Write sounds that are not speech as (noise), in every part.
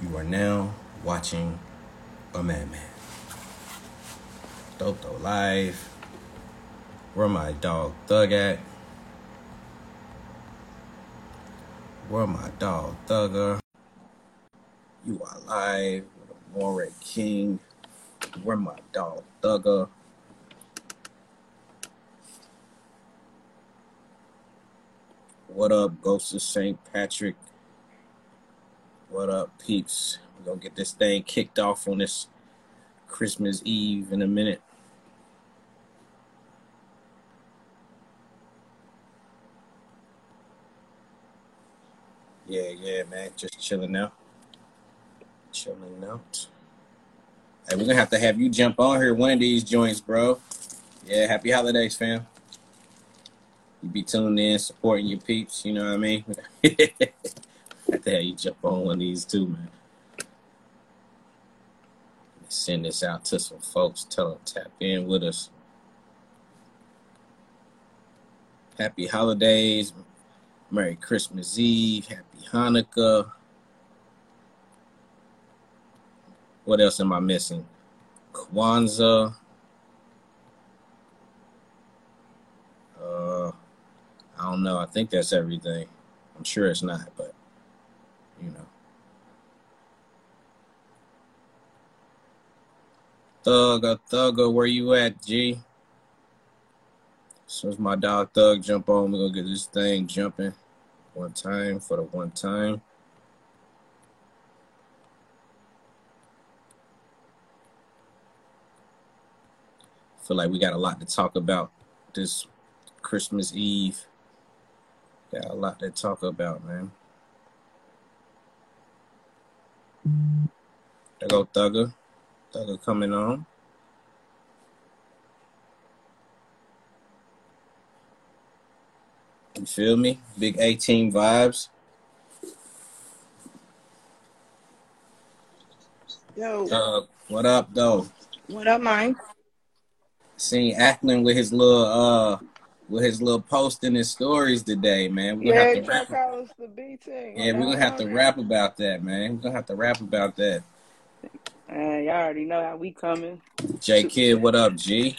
You are now watching a madman. Dope Live. Where my dog Thug at? Where my dog Thugger? You are live with a Moray King. Where my dog Thugger? What up, Ghost of St. Patrick? What up, peeps? We're gonna get this thing kicked off on this Christmas Eve in a minute. Yeah, yeah, man. Just chilling out. Chilling out. Hey, we're gonna have to have you jump on here one of these joints, bro. Yeah, happy holidays, fam. You be tuning in, supporting your peeps, you know what I mean? (laughs) to you jump on one of these too, man. Send this out to some folks. Tell them tap in with us. Happy holidays. Merry Christmas Eve. Happy Hanukkah. What else am I missing? Kwanzaa. Uh, I don't know. I think that's everything. I'm sure it's not, but you know. Thugger, Thugger, where you at, G? As my dog Thug jump on, we're gonna get this thing jumping one time for the one time. Feel like we got a lot to talk about this Christmas Eve. Got a lot to talk about, man. Go Thugger. Thugger coming on. You feel me? Big 18 vibes. Yo. Uh, what up, though? What up, Mike? Seen Ackland with his little uh with his little post in his stories today, man. We're yeah, Chuck Collins the B team. Yeah, we're gonna have to rap about that, man. We're gonna have to rap about that. Man, y'all already know how we coming. J Kid, what up, G?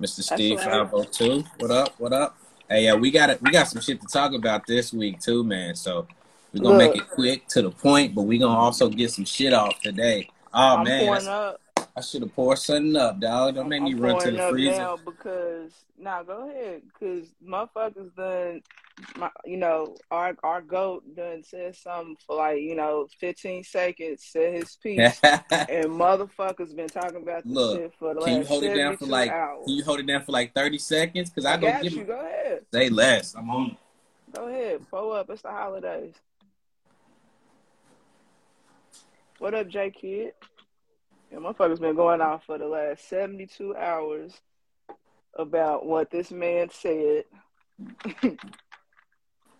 Mr. Steve five oh two. What up? What up? Hey, yeah, we got it. We got some shit to talk about this week too, man. So we're gonna Look, make it quick to the point, but we're gonna also get some shit off today. Oh I'm man. I should have poured something up, dog. Don't make me I'm run to the freezer. Now because now nah, go ahead, cause motherfuckers done, my, you know, our our goat done said something for like you know 15 seconds, said his piece, (laughs) and motherfuckers been talking about this Look, shit for the can last you hold it down for like? Hours. Can you hold it down for like 30 seconds? Cause I, I got give you. Go ahead. Say less. I'm on. Go ahead. Pull up. It's the holidays. What up, J Kid? Yeah, motherfuckers been going on for the last 72 hours about what this man said. (laughs)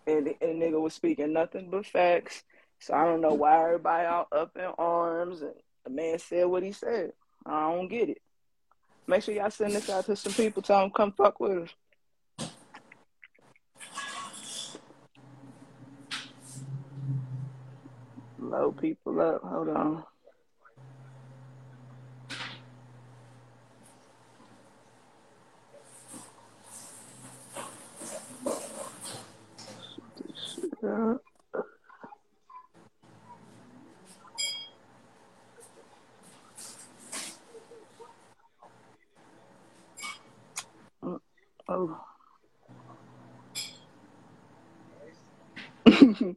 and, and nigga was speaking nothing but facts. So I don't know why everybody all up in arms and the man said what he said. I don't get it. Make sure y'all send this out to some people, tell them come fuck with us. Low people up. Hold on. Yeah. Oh. (laughs)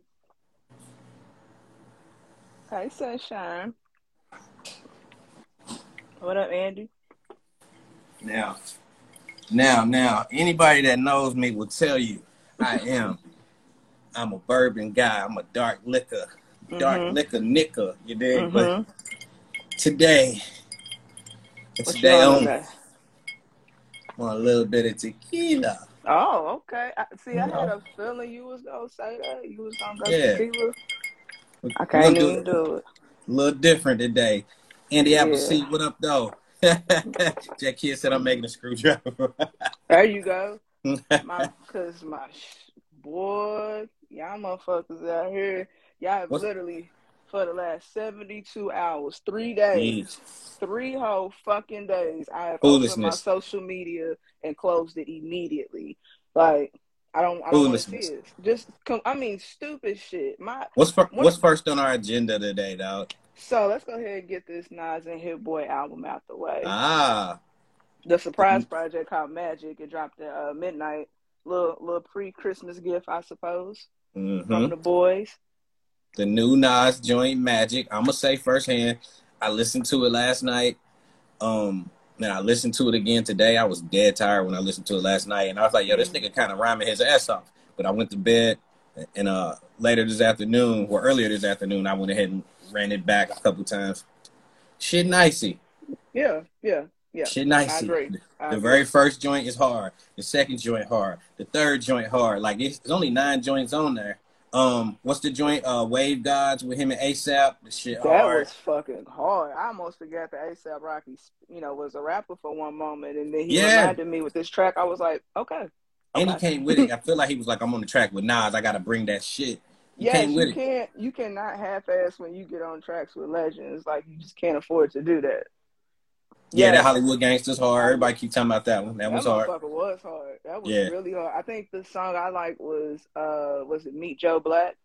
Hi, Sunshine. What up, Andy? Now, now, now, anybody that knows me will tell you I am I'm a bourbon guy. I'm a dark liquor, dark mm-hmm. liquor nicker. You dig? Mm-hmm. But today, today on, want a little bit of tequila. Oh, okay. I, see, I had a feeling you was gonna say that. You was gonna go yeah. tequila. I can't even do, it. A little different today. Andy Appleseed, yeah. what up, though? (laughs) Jack Kid said I'm making a screwdriver. there you go. (laughs) my, cause my boy, y'all motherfuckers out here, y'all have What's... literally for the last 72 hours, three days, three whole fucking days. I have opened my social media and closed it immediately. Like, I don't, I don't want to see it. Just, come, I mean, stupid shit. My what's fir- what's first on our agenda today, dog? So let's go ahead and get this Nas and Hit Boy album out the way. Ah, the surprise project called Magic. It dropped at uh, midnight. Little little pre Christmas gift, I suppose, mm-hmm. from the boys. The new Nas joint Magic. I'm gonna say firsthand. I listened to it last night. Um, and I listened to it again today. I was dead tired when I listened to it last night, and I was like, "Yo, this mm-hmm. nigga kind of rhyming his ass off." But I went to bed, and uh, later this afternoon, or earlier this afternoon, I went ahead and ran it back a couple times. Shit, nicey. Yeah, yeah. Yeah, shit nice. I agree. I the agree. very first joint is hard. The second joint hard. The third joint hard. Like it's, it's only nine joints on there. Um, what's the joint? Uh, Wave Gods with him and ASAP. The shit hard. that hard. was fucking hard. I almost forgot that ASAP Rocky, you know, was a rapper for one moment, and then he yeah. reminded me with this track. I was like, okay. And he came with it. I (laughs) feel like he was like, I'm on the track with Nas. I got to bring that shit. Yes, you it. can't. You cannot half-ass when you get on tracks with legends. Like you just can't afford to do that. Yeah, yes. that Hollywood Gangsters hard. Everybody keep talking about that one. That, that was hard. That was hard. That was yeah. really hard. I think the song I like was uh was it Meet Joe Black?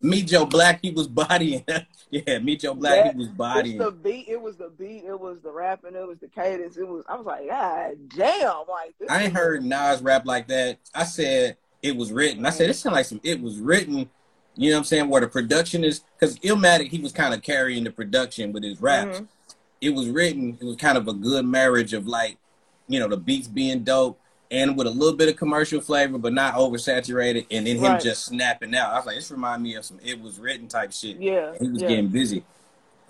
Meet Joe Black, he was bodying. (laughs) yeah, Meet Joe Black, that, he was bodying. the beat, it was the beat, it was the rapping, it was the cadence. It was. I was like, God damn! Like I ain't heard Nas rap like that. I said it was written. I said it sounded like some. It was written. You know what I'm saying? Where the production is, because Illmatic, he was kind of carrying the production with his raps. Mm-hmm it was written, it was kind of a good marriage of like, you know, the beats being dope and with a little bit of commercial flavor, but not oversaturated, and then him right. just snapping out. I was like, this remind me of some it was written type shit. Yeah, he was yeah. getting busy.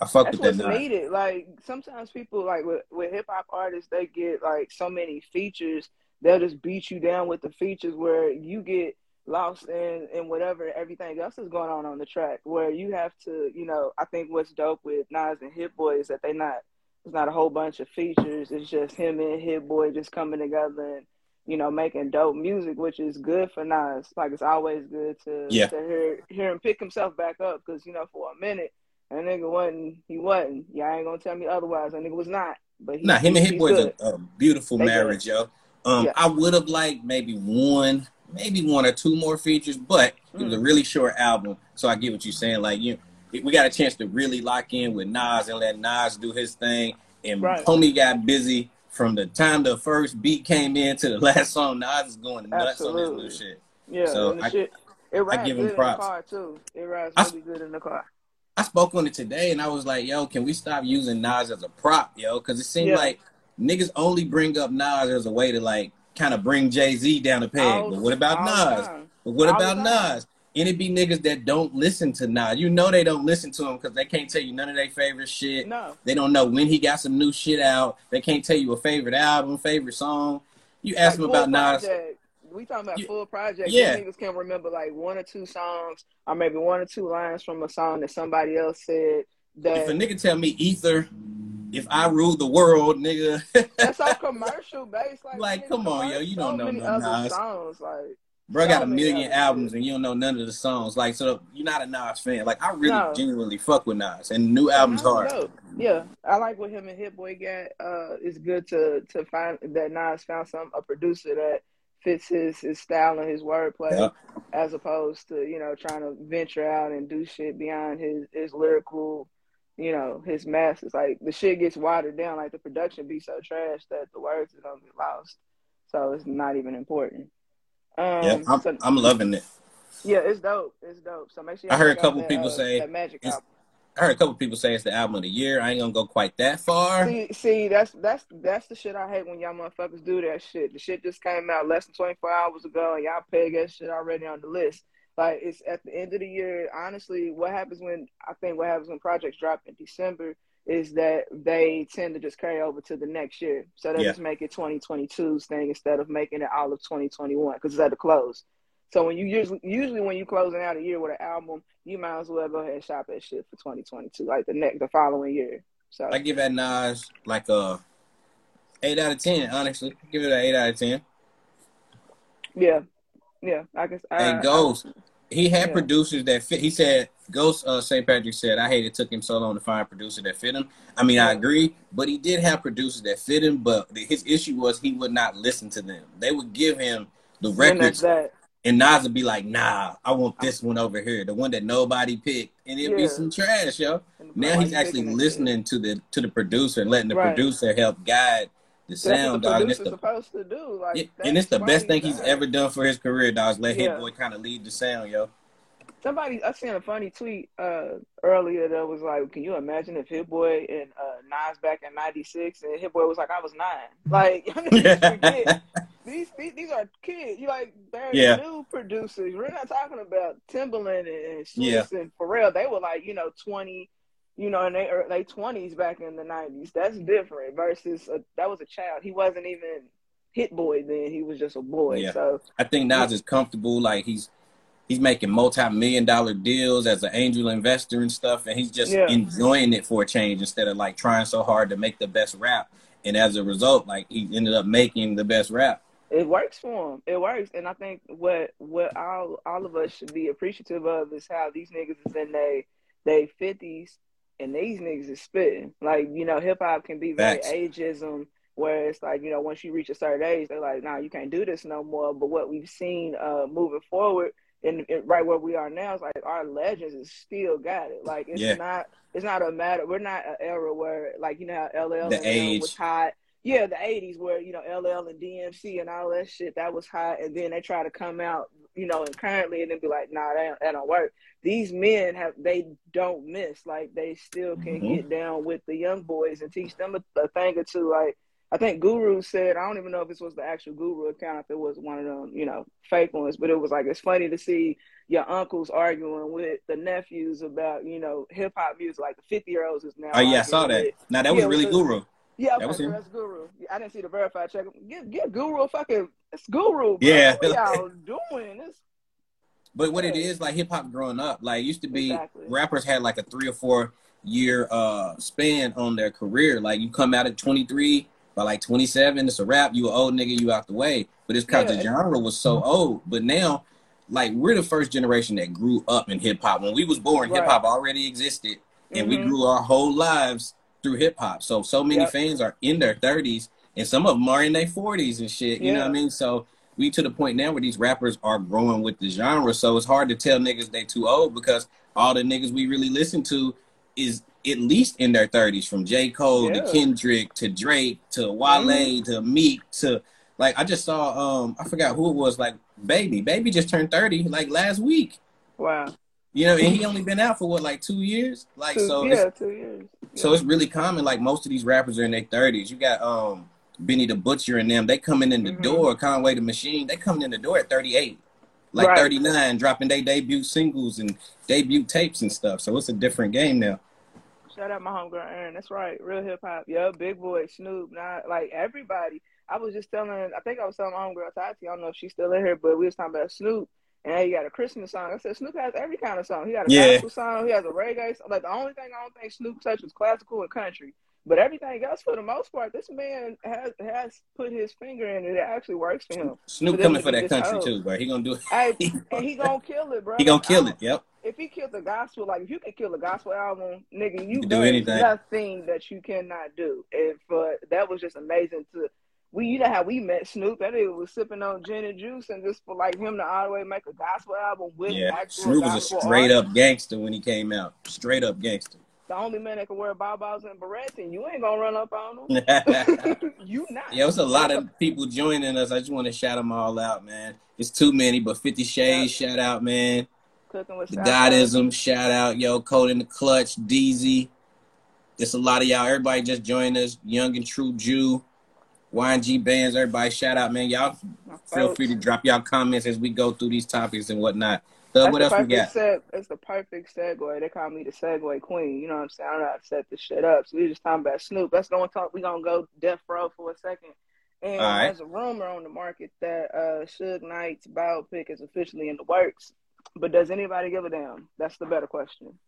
I fuck That's with that. What's needed. Like sometimes people like with, with hip hop artists, they get like so many features. They'll just beat you down with the features where you get lost in in whatever everything else is going on on the track where you have to you know i think what's dope with nas and hit boy is that they not it's not a whole bunch of features it's just him and hit boy just coming together and you know making dope music which is good for nas like it's always good to, yeah. to hear hear him pick himself back up because you know for a minute that nigga wasn't he wasn't yeah ain't gonna tell me otherwise that nigga was not but he, nah him and hit boy is a, a, beautiful they marriage good. yo um yeah. i would have liked maybe one maybe one or two more features, but it was a mm. really short album. So I get what you're saying. Like you, we got a chance to really lock in with Nas and let Nas do his thing. And right. homie got busy from the time the first beat came in to the (laughs) last song. Nas is going nuts Absolutely. on this new shit. Yeah, so I, shit, it rides I give good him props. in the car too. It rides really I, good in the car. I spoke on it today, and I was like, "Yo, can we stop using Nas as a prop, yo? Because it seemed Yeah. like niggas only bring up Nas as a way to like kind of bring Jay Z down a peg. All- but what about Nas? time. But what All about time. Nas? And it be niggas that don't listen to Nas. You know they don't listen to him because they can't tell you none of their favorite shit. No. They don't know when he got some new shit out. They can't tell you a favorite album, favorite song. You ask Like them about full Nas. We talking about You- full project. yeah. Yeah. Niggas can remember like one or two songs, or maybe one or two lines from a song that somebody else said. That If a nigga tell me Ether, if I rule the world, nigga. that's so (laughs) commercial based. Like, Like, come on, yo, you so don't know many no other Nas. songs. Like, Bro got a million albums and you don't know none of the songs. Like, so you're not a Nas fan. Like, I really No. genuinely fuck with Nas, and new albums hard. Yeah, I like what him and Hit Boy got. Uh, it's good to to find that Nas found some a producer that fits his his style and his wordplay, Yeah. as opposed to you know trying to venture out and do shit beyond his his lyrical, you know, his masters. Like the shit gets watered down. Like the production be so trash that the words are gonna get lost. So it's not even important. Um, Yeah, I'm, so- I'm loving it. yeah, it's dope. It's dope. So make sure I heard a couple that, people uh, say that Magic album. I heard a couple people say it's the album of the year. I ain't gonna go quite that far. See, see, that's that's that's the shit I hate when y'all motherfuckers do that shit. The shit just came out less than twenty four hours ago, and y'all peg that shit already on the list. Like it's at the end of the year. Honestly, what happens when I think what happens when projects drop in December is that they tend to just carry over to the next year. So they Yeah. just make it 2022's thing instead of making it all of 2021 because it's at the close. So when you usually usually when you closing out a year with an album, you might as well go ahead and shop that shit for 2022, like the next the following year. So I give that Nas like a eight out of ten. Honestly, give it an eight out of ten. Yeah, yeah. I guess. I, hey, Ghost, he had yeah. producers that fit. He said, Ghost uh, St. Patrick said, I hate it took him so long to find a producer that fit him. I mean. I agree, but he did have producers that fit him, but his issue was he would not listen to them. They would give him the records, and Nas would be like, nah, I want this one over here, the one that nobody picked. And it'd yeah. be some trash, yo. Now he's actually listening to the to the producer and letting the right. producer help guide the sound, dog. And it's the, supposed to do. Like, and it's the best thing he's ever done for his career, dog. Let yeah. Hit Boy kind of lead the sound, yo. Somebody, I seen a funny tweet uh, earlier that was like, "Can you imagine if Hit Boy and uh, Nas back in '96 and Hit Boy was like, I was nine. (laughs) Like, (laughs) (laughs) these, these these are kids. You like they're yeah. new producers. We're not talking about Timbaland and, and yeah. and Pharrell. They were like, you know, twenty you know, in their late twenties back in the nineties. That's different versus a, that was a child. He wasn't even hit boy then. He was just a boy. Yeah. So I think Nas is comfortable. Like he's he's making multi-million dollar deals as an angel investor and stuff, and he's just yeah. enjoying it for a change instead of like trying so hard to make the best rap. And as a result, like he ended up making the best rap. It works for him. It works, and I think what what all all of us should be appreciative of is how these niggas is in their they fifties and these niggas is spitting. Like, you know, hip hop can be very Facts. ageism where it's like, you know, once you reach a certain age, they're like, nah, you can't do this no more. But what we've seen uh moving forward and right where we are now is like our legends is still got it. Like it's yeah. not it's not a matter we're not an era where like you know how LL the age. was hot. Yeah, the eighties where, you know, LL and DMC and all that shit, that was hot and then they try to come out you know, and currently and then be like, nah, that, that don't work. These men have they don't miss. Like they still can mm-hmm. get down with the young boys and teach them a, a, thing or two. Like I think Guru said, I don't even know if this was the actual Guru account, if it was one of them, you know, fake ones, but it was like it's funny to see your uncles arguing with the nephews about, you know, hip hop music. Like the fifty year olds is now. Oh yeah, I saw that. now that was yeah, really was, Guru. Yeah, okay, that was him. that's Guru. I didn't see the verified check. Give, give Guru a fucking. It's Guru. Bro. Yeah. What y'all (laughs) doing? It's, but what it is, like hip hop growing up, like used to be exactly. rappers had like a three or four year uh span on their career. Like you come out at 23, by like 27, it's a rap. You an old nigga, you out the way. But it's because yeah. the genre was so old. But now, like we're the first generation that grew up in hip hop. When we was born, right. hip hop already existed, and mm-hmm. we grew our whole lives through hip hop. So so many yep. fans are in their thirties, and some of them are in their forties and shit. You yeah. know what I mean? So we to the point now where these rappers are growing with the genre. So it's hard to tell niggas they too old because all the niggas we really listen to is at least in their thirties, from J. Cole yeah. to Kendrick to Drake to Wale mm. to Meek to like I just saw um I forgot who it was like Baby. Baby just turned thirty like last week. Wow. You know, and he only been out for what, like two years? Like two, so, yeah, two years. So it's really common. Like most of these rappers are in their thirties. You got um Benny the Butcher and them. They coming in the mm-hmm. door. Conway the Machine. They coming in the door at thirty eight, like right. thirty nine, dropping their debut singles and debut tapes and stuff. So it's a different game now. Shout out my homegirl Aaron. That's right, real hip hop. Yeah, Big Boy, Snoop, not like everybody. I was just telling. I think I was telling my homegirl Tati. I don't know if she's still in here, but we was talking about Snoop and he got a Christmas song. I said Snoop has every kind of song. He got a yeah. gospel song. He has a reggae. Song. Like the only thing I don't think Snoop touched was classical and country. But everything else, for the most part, this man has has put his finger in it. It actually works for him. Snoop coming for that country too, bro. He gonna do it. Hey, (laughs) and he gonna kill it, bro. He gonna kill it. Yep. If he killed the gospel, like if you can kill a gospel album, nigga, you, you do anything. Nothing that you cannot do. And for that was just amazing to we you know how we met Snoop. That nigga was sipping on gin and juice, and just for like him to all the way make a gospel album with yeah. Snoop was a straight artist. up gangster when he came out. Straight up gangster. The only man that can wear bow-bows and berets, and you ain't gonna run up on him. (laughs) you not. Yeah, it's a lot of people joining us. I just want to shout them all out, man. It's too many, but Fifty Shades, yeah. shout out, man. Cooking with the Godism, shout out, yo, Code in the Clutch, DZ. It's a lot of y'all. Everybody just joined us. Young and True Jew. YNG bands, everybody shout out, man. Y'all feel free to drop y'all comments as we go through these topics and whatnot. So what else we got? Seg- it's the perfect segue. They call me the segue queen. You know what I'm saying? I don't know how to set this shit up. So we just talking about Snoop. Let's go and talk. We gonna go Death Row for a second. And right. there's a rumor on the market that uh Suge Knight's biopic is officially in the works. But does anybody give a damn? That's the better question.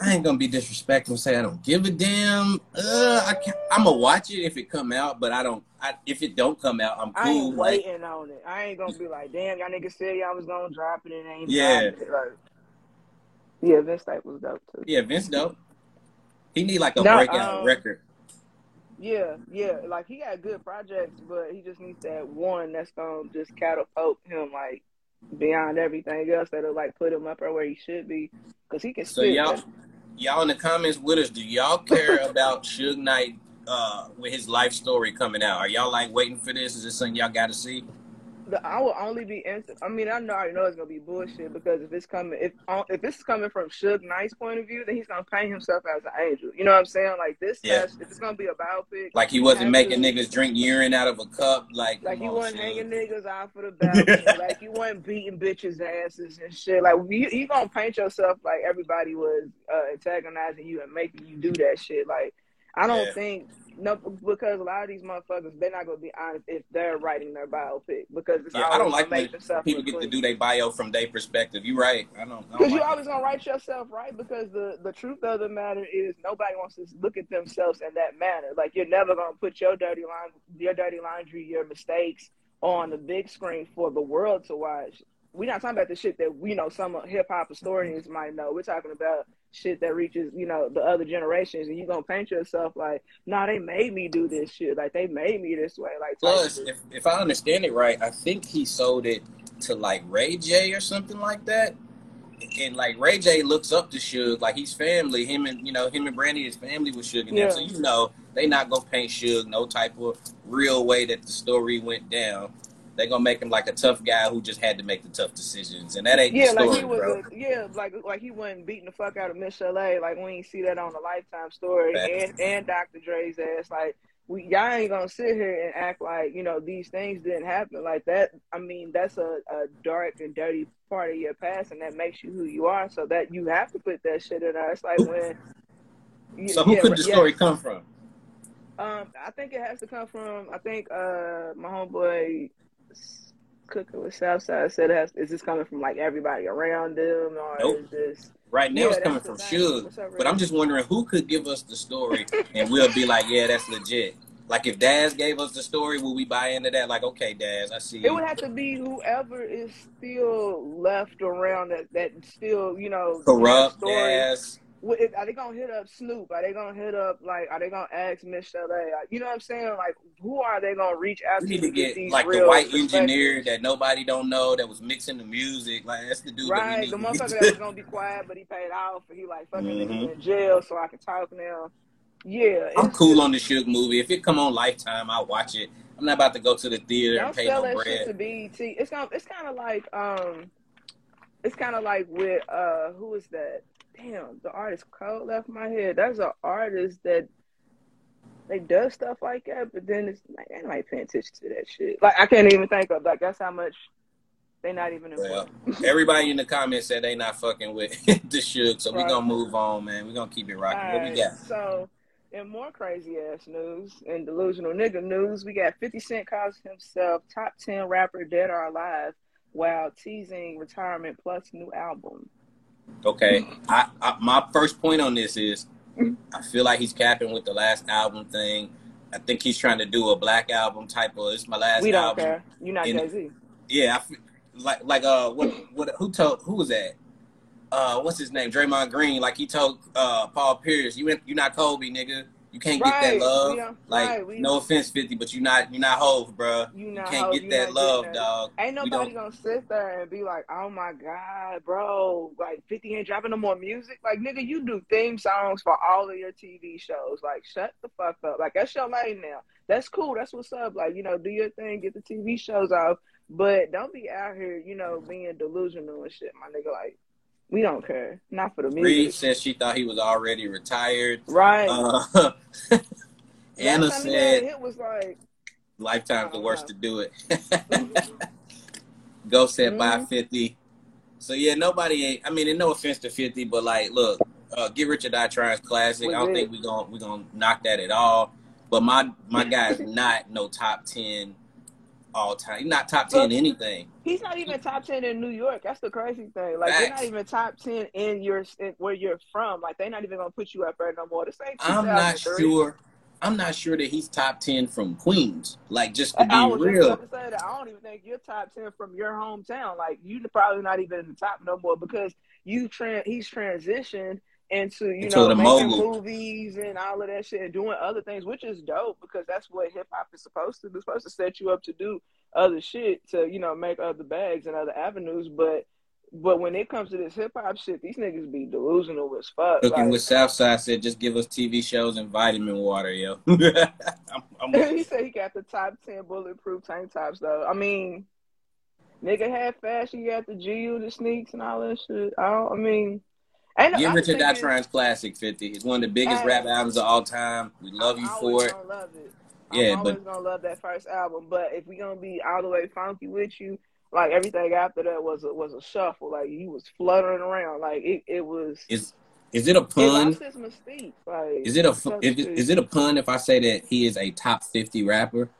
I ain't gonna be disrespectful and say I don't give a damn. Uh, I can't, I'm gonna watch it if it come out, but I don't. I, if it don't come out, I'm cool. I ain't like, waiting on it. I ain't gonna be like, damn, y'all niggas said y'all was gonna drop it and ain't Yeah. Like, yeah, Vince Staples dope too. yeah, Vince dope. He need like a No, breakout um, record. Yeah, yeah. Like he got good projects, but he just needs that one that's gonna just catapult him like beyond everything else that'll like put him up or where he should be. Cause he can So spit. y'all, y'all in the comments with us. Do y'all care (laughs) about Suge Knight uh, with his life story coming out? Are y'all like waiting for this? Is this something y'all got to see? The, I will only be. Inst- I mean, I know I know it's gonna be bullshit because if it's coming, if uh, if this is coming from Suge Knight's point of view, then he's gonna paint himself as an angel. You know what I'm saying? Like this, Yeah. has, if it's gonna be a biopic, Like he wasn't making to- niggas drink urine out of a cup. Like, Like on, wasn't hanging niggas out for the balcony. (laughs) like you wasn't beating bitches' asses and shit. Like you, you gonna paint yourself like everybody was uh, antagonizing you and making you do that shit. Like I don't Yeah. think no because a lot of these motherfuckers they're not gonna be honest if they're writing their biopic because it's Yeah, I don't like when people get to do their bio from their perspective. You right. I don't. Because you like always gonna write yourself right because the the truth of the matter is nobody wants to look at themselves in that manner. Like you're never gonna put your dirty line, your dirty laundry, your mistakes on the big screen for the world to watch. We're not talking about the shit that we know some hip hop historians might know. We're talking about shit that reaches you know the other generations, and you're gonna paint yourself like, nah, they made me do this shit. Like they made me this way. Like Plus, if, if I understand it right, I think he sold it to like Ray J or something like that. And like Ray J looks up to Suge, like he's family. Him and you know him and Brandy, his family was Suge and them. Yeah. So you know they not gonna paint Suge no type of real way that the story went down. They gonna make him like a tough guy who just had to make the tough decisions, and that ain't Yeah, the story, like he was bro. a yeah, like like he wasn't beating the fuck out of Michel'le. Like we ain't see that on the Lifetime story and and Dr. Dre's ass. Like we y'all ain't gonna sit here and act like you know these things didn't happen like that. I mean that's a, a dark and dirty part of your past, and that makes you who you are. So that you have to put that shit in there. It's like when. So who yeah, could the yeah. story come from? Um, I think it has to come from. I think uh my homeboy Cooker with Southside said has. Is this coming from like everybody around them, or Nope. is this? Right now Yeah, it's coming from. Suge, but I'm just wondering who could give us the story, (laughs) and we'll be like, yeah, that's legit. Like if Daz gave us the story, will we buy into that? Like, okay, Daz, I see. It would have to be whoever is still left around that that still you know Kurupt. Daz. Are they gonna hit up Snoop? Are they gonna hit up like? Are they gonna ask Michel'le? Like, You know what I'm saying? Like, who are they gonna reach out We to need to get these like the real white engineer that nobody don't know that was mixing the music. Like that's the dude Right, the motherfucker (laughs) that was gonna be quiet, but he paid off, and he like fucking Mhm. in jail, so I can talk now. Yeah, I'm cool just- on the Suge movie. If it come on Lifetime, I'll watch it. I'm not about to go to the theater and pay sell no that shit to bread. BET. It's kind, it's kind of like, um, it's kind of like with uh, who is that? Damn, the artist Cole left my head. That's an artist that they does stuff like that, but then it's like anybody paying attention to that shit. Like I can't even think of like that's how much they not even Well, everybody in the (laughs) comments said they not fucking with (laughs) the Suge, so we gonna move on, man. We gonna keep it rocking. What we got? So, in more crazy ass news and delusional nigga news, we got 50 Cent calls himself top 10 rapper dead or alive while teasing retirement plus new album. Okay, I, I my first point on this is I feel like he's capping with the last album thing. I think he's trying to do a black album type of. It's my last we don't album. care. You're not Jay Z. Yeah, I feel, like like uh what what who told who was that? Uh, what's his name? Draymond Green. Like he told uh Paul Pierce, you ain't, you not Kobe, nigga. You can't get that love. don't- like right, we- no offense, Fifty, but you're not you're not Hove, bruh. You You not can't Hov, get you that love, that. dog. Ain't nobody gonna sit there and be like, "Oh my god, bro! Like 50 ain't dropping no more music." Like, nigga, you do theme songs for all of your TV shows. Like, shut the fuck up. Like, that's your lane now. That's cool. That's what's up. Like, you know, do your thing, get the TV shows off, but don't be out here, you know, being delusional and shit, my nigga. Like, we don't care. Not for the music, Reed said she thought he was already retired. right? Uh, (laughs) Anna said, it was like, "Lifetime's the worst wow. to do it." (laughs) Go said Mhm. fifty. So yeah, nobody ain't. I mean, and no offense to fifty, but like, look, uh, Get Rich or Die Trying classic. Was I don't think we're gonna we gonna knock that at all. But my my (laughs) guy is not no top ten all time. He's not top ten anything. He's not even top ten in New York. That's the crazy thing. Like they're not even top ten in your in where you're from. Like they're not even gonna put you up there no more. This ain't I'm not sure. I'm not sure that he's top ten from Queens. Like just to be I real. To say that I don't even think you're top ten from your hometown. Like you probably not even in the top no more because you trans he's transitioned into you into know making mogul. movies and all of that shit and doing other things, which is dope because that's what hip hop is supposed to do. It's supposed to set you up to do other shit to you know make other bags and other avenues, but but when it comes to this hip hop shit, these niggas be delusional as fuck. Looking like, with Southside said, just give us TV shows and vitamin water, yo. (laughs) I'm, I'm... (laughs) he said he got the top ten bulletproof tank tops though. I mean, nigga had fashion. You got the GU, the sneaks, and all that shit. I, I mean. Give it to Dot Trans Classic 50. It's one of the biggest rap albums of all time. We love I'm you for it. Love it. Yeah, I'm always but, gonna love that first album. But if we're gonna be all the way funky with you, like everything after that was a, was a shuffle. Like he was fluttering around. Like it, it was. Is is it a pun? It mystique. Like, is it a if is it a pun if I say that he is a top fifty rapper?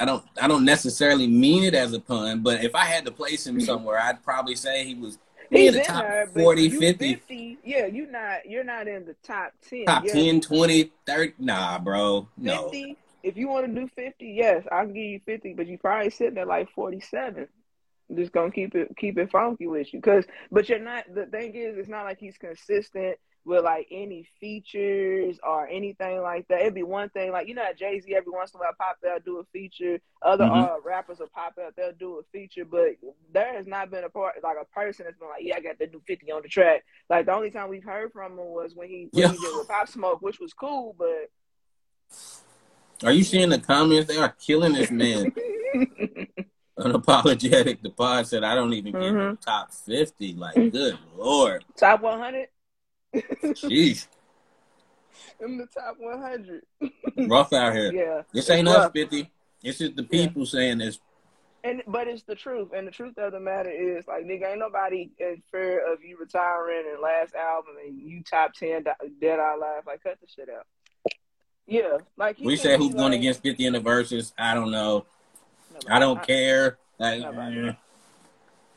I don't I don't necessarily mean it as a pun, but if I had to place him (laughs) somewhere, I'd probably say he was He's in the top there, 40, 50. 50. Yeah, you're not you're not in the top 10. Top 10, 20, 30. Nah, bro. No. 50, if you want to do 50, yes, I'll give you 50, but you probably sitting at like 47. I'm just gonna keep it keep it funky with you, cause but you're not. The thing is, it's not like he's consistent with like any features or anything like that. It'd be one thing like you know Jay Z every once in a while pop out do a feature. Other mm-hmm. uh, rappers will pop out they'll do a feature, but there has not been a part like a person that's been like yeah I got to do fifty on the track. Like the only time we've heard from him was when he when yeah. he did with Pop Smoke, which was cool, but are you seeing the comments? They are killing this man. (laughs) Unapologetic. The pod said, I don't even get mm-hmm. the top 50. Like, good lord. Top 100? Jeez. (laughs) In the top 100. rough out here. Yeah. This ain't us, 50. This is the people yeah. saying this. And but it's the truth, and the truth of the matter is, like nigga, ain't nobody in fear of you retiring and last album and you top ten dead out live. Like cut the shit out. Yeah, like we said, who's going against fifty in the verses? I don't know. I don't I, care. Like, eh.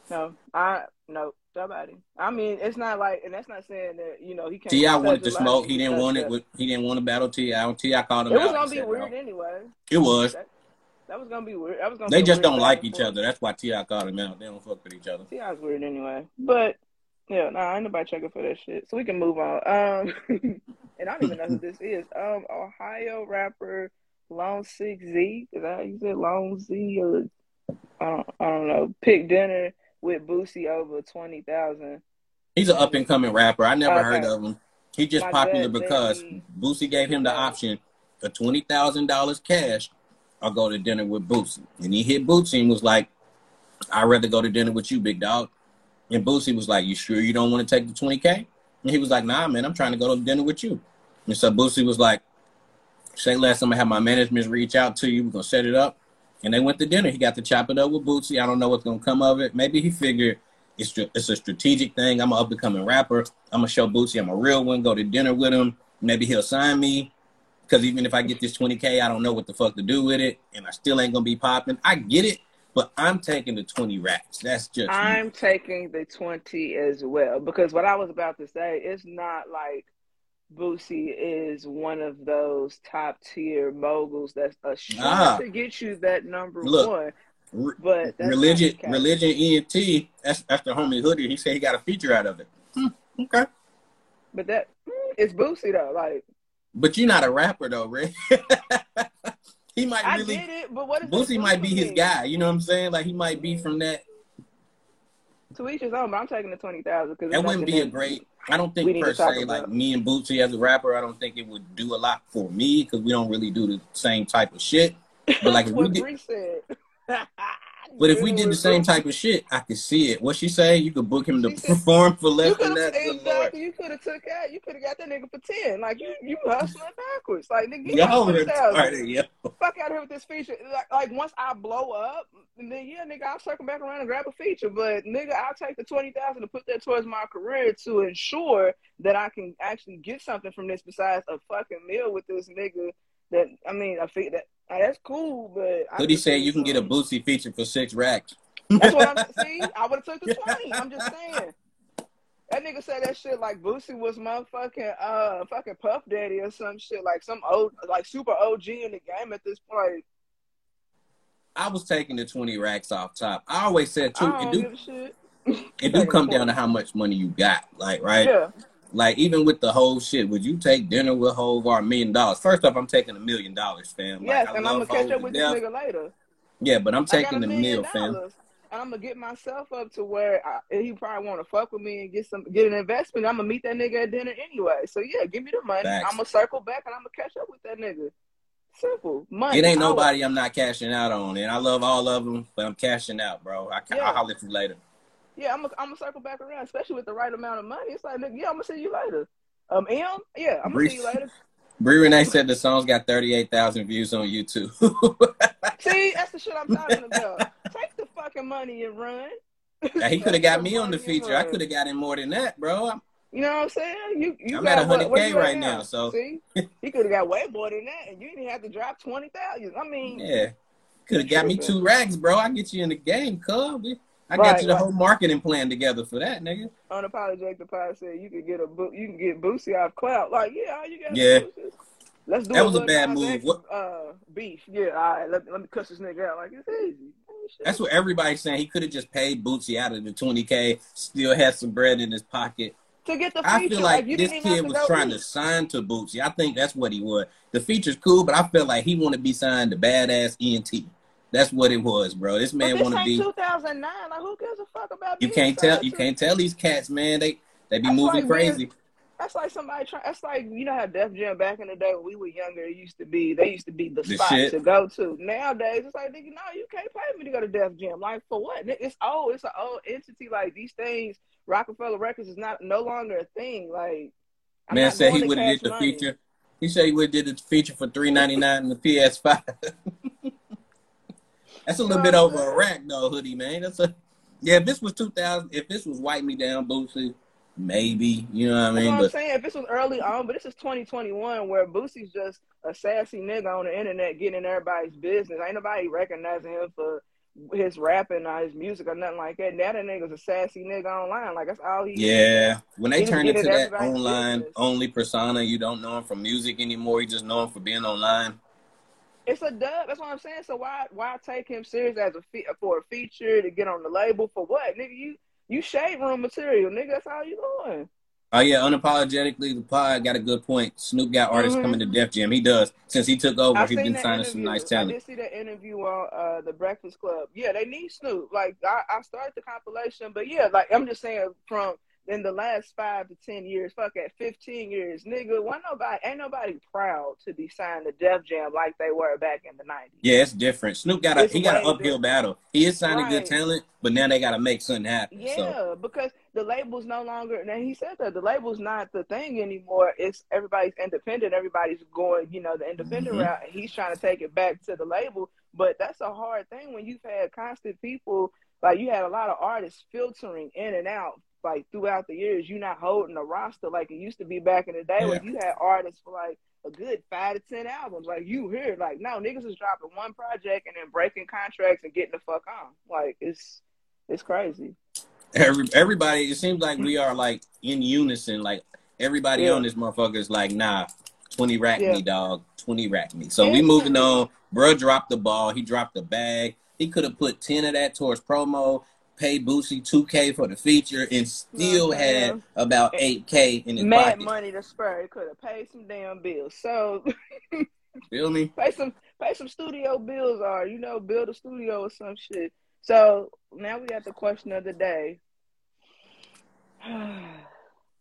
No, I no nobody. I mean, it's not like, and that's not saying that you know he can't. T.I. wanted to smoke. He didn't want it. With, he didn't want to battle Ti. T.I. called him. It was gonna be weird no. anyway. It was. That, that, was gonna be weird. That was gonna. They just don't like each other. That's why T.I. called him out. They don't fuck with each other. T.I.'s weird anyway, but yeah, nah, ain't nobody checking for that shit. So we can move on. Um, (laughs) and I don't even know who this is. Um, Ohio rapper Lone Six Z. Is that how you said Lone Z or I don't I don't know. Pick dinner with Boosie over twenty thousand. He's an up and coming rapper. I never okay. heard of him. He just My popular because baby. Boosie gave him the option for twenty thousand dollars cash or go to dinner with Boosie. And he hit Boosie and was like, I'd rather go to dinner with you, big dog. And Boosie was like, You sure you don't want to take the 20K? And he was like, Nah, man, I'm trying to go to dinner with you. And so Boosie was like, Say less, I'm gonna have my management reach out to you. We're gonna set it up. And they went to dinner. He got to chop it up with Boosie. I don't know what's gonna come of it. Maybe he figured it's it's a strategic thing. I'm an up and coming rapper. I'm gonna show Boosie I'm a real one. Go to dinner with him. Maybe he'll sign me. Because even if I get this 20K, I don't know what the fuck to do with it, and I still ain't gonna be popping. I get it. But I'm taking the 20 racks. That's just I'm me. taking the 20 as well because what I was about to say, it's not like Boosie is one of those top tier moguls that's a ah, to get you that number look, one. But religion, religion, ENT. That's that's the homie hoodie. He said he got a feature out of it. Hmm, okay. But that hmm, it's Boosie though, like. But you're not a rapper though, Ray. (laughs) he might I really. It, but what is Boosie might be his guy. You know what I'm saying? Like he might be from that. To each his own, but I'm taking the twenty thousand because that wouldn't be a great. I don't think per se like me and Boosie as a rapper. I don't think it would do a lot for me because we don't really do the same type of shit. But like (laughs) we did, (laughs) But if we did the same type of shit, I could see it. What she say? You could book him to perform for less than that. Exactly. You could have took out. You could have got that nigga for ten. Like you, you hustling backwards. Like nigga, y'all retarded. Yeah. Fuck out of here with this feature. Like, like once I blow up, then yeah, nigga, I'll circle back around and grab a feature. But nigga, I'll take the twenty thousand to put that towards my career to ensure that I can actually get something from this besides a fucking meal with this nigga. That I mean, I feel that that's cool, but he said you can get a Boosie feature for six racks. That's what I'm (laughs) see. I would have took the twenty. I'm just saying. That nigga said that shit like Boosie was motherfucking uh fucking Puff Daddy or some shit like some old like super OG in the game at this point. I was taking the twenty racks off top. I always said too. I It do give a shit. it do (laughs) come down to how much money you got. Like right. Yeah. Like even with the whole shit, would you take dinner with Hove or a million dollars? First off, I'm taking a million dollars, fam. Yes, like, and I'm gonna catch up with this nigga later. Yeah, but I'm taking the meal, fam. dollars, and I'm gonna get myself up to where I, he probably want to fuck with me and get some get an investment. I'm gonna meet that nigga at dinner anyway. So yeah, give me the money. Facts. I'm gonna circle back and I'm gonna catch up with that nigga. Simple money. It ain't nobody I'm not cashing out on, and I love all of them, but I'm cashing out, bro. I, Yeah. I'll holler at you later. Yeah, I'm gonna I'm gonna circle back around, especially with the right amount of money. It's like yeah, I'm gonna see you later. Um, M, yeah, I'm gonna see you later. Bree Renee said the song's got 38,000 views on YouTube. (laughs) See, that's the shit I'm talking about. Take the fucking money and run. Now, he (laughs) could have got me on the feature. I could have got him more than that, bro. I'm- You know what I'm saying? You you I'm got at what, what 100K you at right now, so- see, (laughs) he could have got way more than that, and you didn't have to drop twenty thousand. I mean, Yeah. Could have got me two racks, bro. I get you in the game, cuz. I Right, got you the right. whole marketing plan together for that, nigga. unapologetic the pod said you could get a book, you can get Boosie off clout. Like, yeah, you got. Yeah. Let's do That a was a bad move. What- Uh, beef. Yeah, all right. Let, let me cuss this nigga out. Like it's easy. Shit. That's what everybody's saying. He could have just paid Boosie out of the 20K, still had some bread in his pocket. to get the I feel like you this kid was trying eat. to sign to Boosie. I think that's what he was. The feature's cool, but I feel like he want to be signed to Badass ENT. That's what it was, bro. This man want to be. 2009. Like, who gives a fuck about? You can't tell. You to- can't tell these cats, man. They they be That's moving like crazy. That's like somebody trying. That's like you know how Def Jam back in the day when we were younger, it used to be. They used to be the, The spot shit. to go to. Nowadays, it's like nigga, no, you can't pay me to go to Def Jam. Like for what? It's old. It's an old entity. Like these things, Roc-A-Fella Records is not no longer a thing. Like I'm Man said he would have did the money. feature. He said he would have did the feature for three ninety nine in the PS5. (laughs) That's a little bit over a rack though, hoodie man. That's a yeah. If this was two thousand, if this was wipe me down, Boosie, maybe you know what I mean. what I'm But saying. If this was early on, but this is 2021, where Boosie's just a sassy nigga on the internet getting in everybody's business. Ain't nobody recognizing him for his rapping or his music or nothing like that. Now that nigga's a sassy nigga online. Like that's all he. is. yeah, when they He turn into that online business. only persona, you don't know him from music anymore. You just know him for being online. It's a dub. That's what I'm saying. So why why take him serious as a fe- for a feature to get on the label for what, nigga? You you shade room material, nigga. That's how you doing. Oh yeah, unapologetically, the pod got a good point. Snoop got artists Mhm. coming to Def Jam. He does since he took over. I He's been signing some interview. nice I talent. did see that interview on uh, the Breakfast Club. Yeah, they need Snoop. Like I, I started the compilation, but yeah, like I'm just saying from in the last five to ten years, fuck at fifteen years, nigga, why nobody ain't nobody proud to be signed to Def Jam like they were back in the nineties. Yeah, it's different. Snoop got a It's he got an uphill different. battle. He is signing Right. good talent, but now they got to make something happen. Yeah, So because the label's no longer. and he said that the label's not the thing anymore. It's everybody's independent. Everybody's going, you know, the independent Mhm. route. And he's trying to take it back to the label, but that's a hard thing when you've had constant people. Like you had a lot of artists filtering in and out, like throughout the years. You're not holding a roster like it used to be back in the day, when you had artists for like a good five to ten albums. Like you hear, like now niggas is dropping one project and then breaking contracts and getting the fuck on. Like it's it's crazy. every, everybody, it seems like we are like in unison. Like everybody Yeah. on this motherfucker is like, nah, twenty rack Yeah. me, dog, twenty rack me. So we moving on. Bruh dropped the ball. He dropped the bag. He could have put ten of that towards promo. Paid Boosie two K for the feature and still Okay. had about eight K in his Mad pocket. money to spur. Could have paid some damn bills. So (laughs) Feel me? pay some pay some studio bills or you know build a studio or some shit. So now we got the question of the day. (sighs)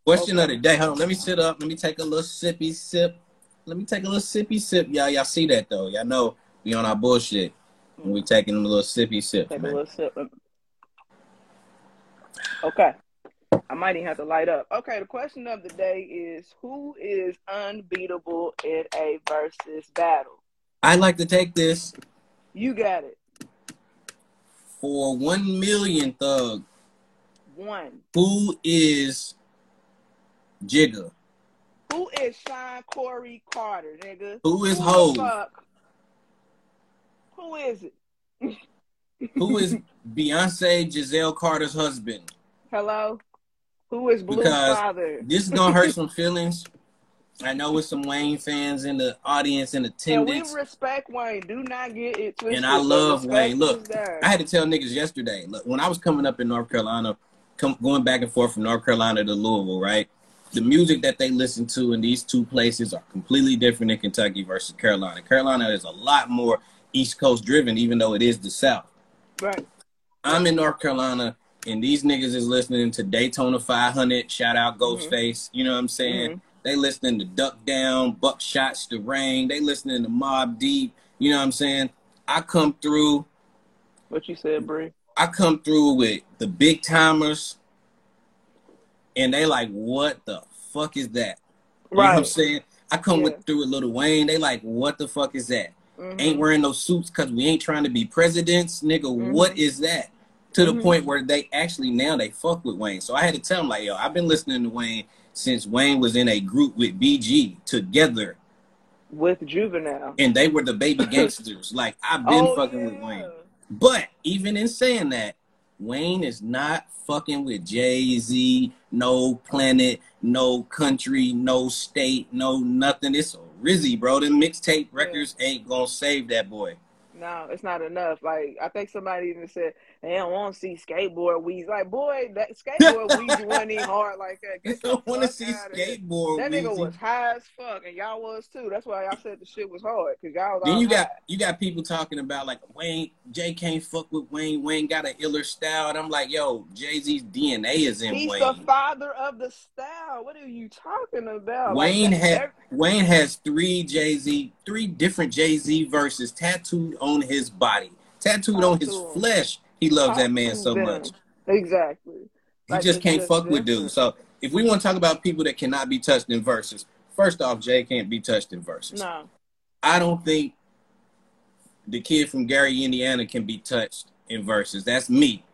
Question Okay. of the day. Hold on. Let me sit up. Let me take a little sippy sip. Let me take a little sippy sip. Y'all, y'all see that though. Y'all know we on our bullshit. And we mm. taking a little sippy sip, Take a little sip. Okay. I might even have to light up. Okay, the question of the day is who is unbeatable in a Verzuz battle? I'd like to take this You got it. for one million thug. One. Who is Jigga? Who is Shawn Corey Carter, nigga? Who is fuck? Who is it? Who is (laughs) Beyonce Giselle Carter's husband. Hello? Who is Blue's because father? This is gonna hurt some (laughs) feelings. I know with some Wayne fans in the audience in attendance. And we respect Wayne. Do not get it twisted. And I love Wayne. Look, I had to tell niggas yesterday. Look, when I was coming up in North Carolina, come, going back and forth from North Carolina to Louisville, right? The music that they listen to in these two places are completely different in Kentucky versus Carolina. Carolina is a lot more East Coast driven, even though it is the South. Right. I'm in North Carolina and these niggas is listening to Daytona 500. Shout out Ghostface. Mm-hmm. You know what I'm saying? Mm-hmm. They listening to Duck Down, Buckshots the Rain. They listening to Mobb Deep. You know what I'm saying? I come through. What you said, Bree? I come through with the big timers, and they like, what the fuck is that? You right. know what I'm saying? I come yeah. with through with Lil Wayne. They like, what the fuck is that? Mm-hmm. Ain't wearing no suits because we ain't trying to be presidents, nigga. Mm-hmm. What is that? to the mm-hmm. point where they actually now they fuck with Wayne. So I had to tell him like, yo, I've been listening to Wayne since Wayne was in a group with BG together. With Juvenile. And they were the baby (laughs) gangsters. like I've been oh, fucking yeah. with Wayne. But even in saying that, Wayne is not fucking with Jay Z, no planet, no country, no state, no nothing. It's Rizzy, bro. The mixtape records yeah. ain't gonna save that boy. No, it's not enough. Like I think somebody even said they don't want to see skateboard weeds. Like boy, that skateboard (laughs) weeds wasn't even hard like that. Get don't want to see skateboard. That nigga was high as fuck, and y'all was too. That's why y'all said the shit was hard because y'all. then you high. got you got people talking about like Wayne Jay can't fuck with Wayne. Wayne got an iller style, and I'm like, yo, Jay Z's DNA is in He's Wayne. He's the father of the style. What are you talking about? Wayne like, had Wayne has three Jay Z, three different Jay Z verses tattooed on his body, tattooed on his flesh he loves that man so much. Exactly. He like just can't fuck with dudes. So if we want to talk about people that cannot be touched in verses, first off, Jay can't be touched in verses. No. I don't think the kid from Gary, Indiana can be touched in verses. That's me.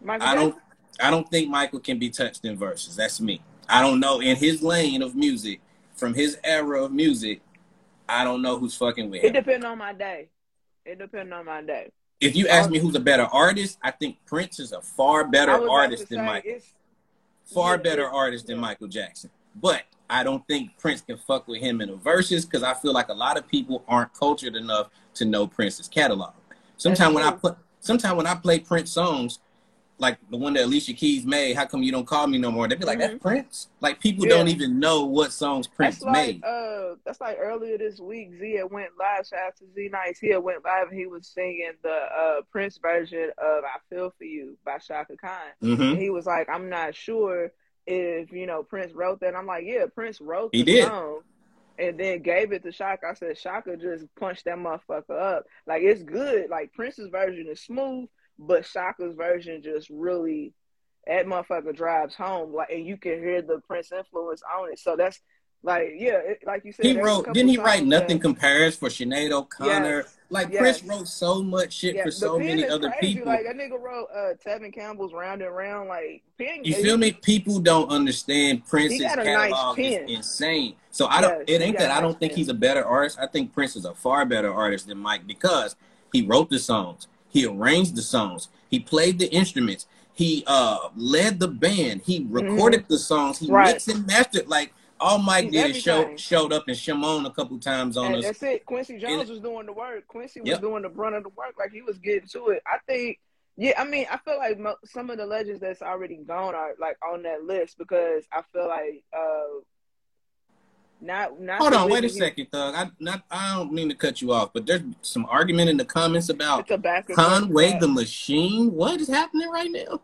Michael I don't I don't think Michael can be touched in verses. That's me. I don't know in his lane of music, from his era of music, I don't know who's fucking with him. It depends on my day. It depends on my day if you ask me who's a better artist, I think Prince is a far better artist than Michael. Far yeah, better artist yeah. than Michael Jackson. But I don't think Prince can fuck with him in the verses because I feel like a lot of people aren't cultured enough to know Prince's catalog. Sometimes when I put sometimes when I play Prince songs, like the one that Alicia Keys made, "How Come You Don't Call Me No More?" They'd be like, mm-hmm. "That's Prince." Like people yeah. don't even know what songs Prince that's like, made. Uh, that's like earlier this week. Zia went live. Shout out to Z Nice. He went live and he was singing the uh, Prince version of "I Feel for You" by Chaka Khan. Mm-hmm. he was like, "I'm not sure if you know Prince wrote that." I'm like, "Yeah, Prince wrote the he did. song." and then gave it to Chaka. I said Shaka just punched that motherfucker up. Like it's good. Like Prince's version is smooth, but Chaka's version just really that motherfucker drives home, like, and you can hear the Prince influence on it. So that's like, yeah, it, like you said, he wrote. Didn't he write "Nothing that, Compares" for Sinead O'Connor? Yes, like yes. Prince wrote so much shit yes. for so many other crazy. people. Like that nigga wrote uh, Tevin Campbell's "Round and Round." Like, pen, you feel me? People don't understand Prince's catalog nice is insane. So I don't. it ain't that I don't think he's a better artist. I think Prince is a far better artist than Mike because he wrote the songs. He arranged the songs. He played the instruments. He uh led the band. He recorded mm. the songs. He right. mixed and mastered. Like all Mike He's did is show, showed up and Shimon a couple times on and us. That's it. Quincy Jones and, was doing the work. Quincy was yep. doing the brunt of the work. Like he was getting to it. I think. Yeah, I mean, I feel like mo- some of the legends that's already gone are like on that list because I feel like uh not, not Hold on, wait a second, Thug. I not I don't mean to cut you off, but there's some argument in the comments about Conway the Machine. What is happening right now?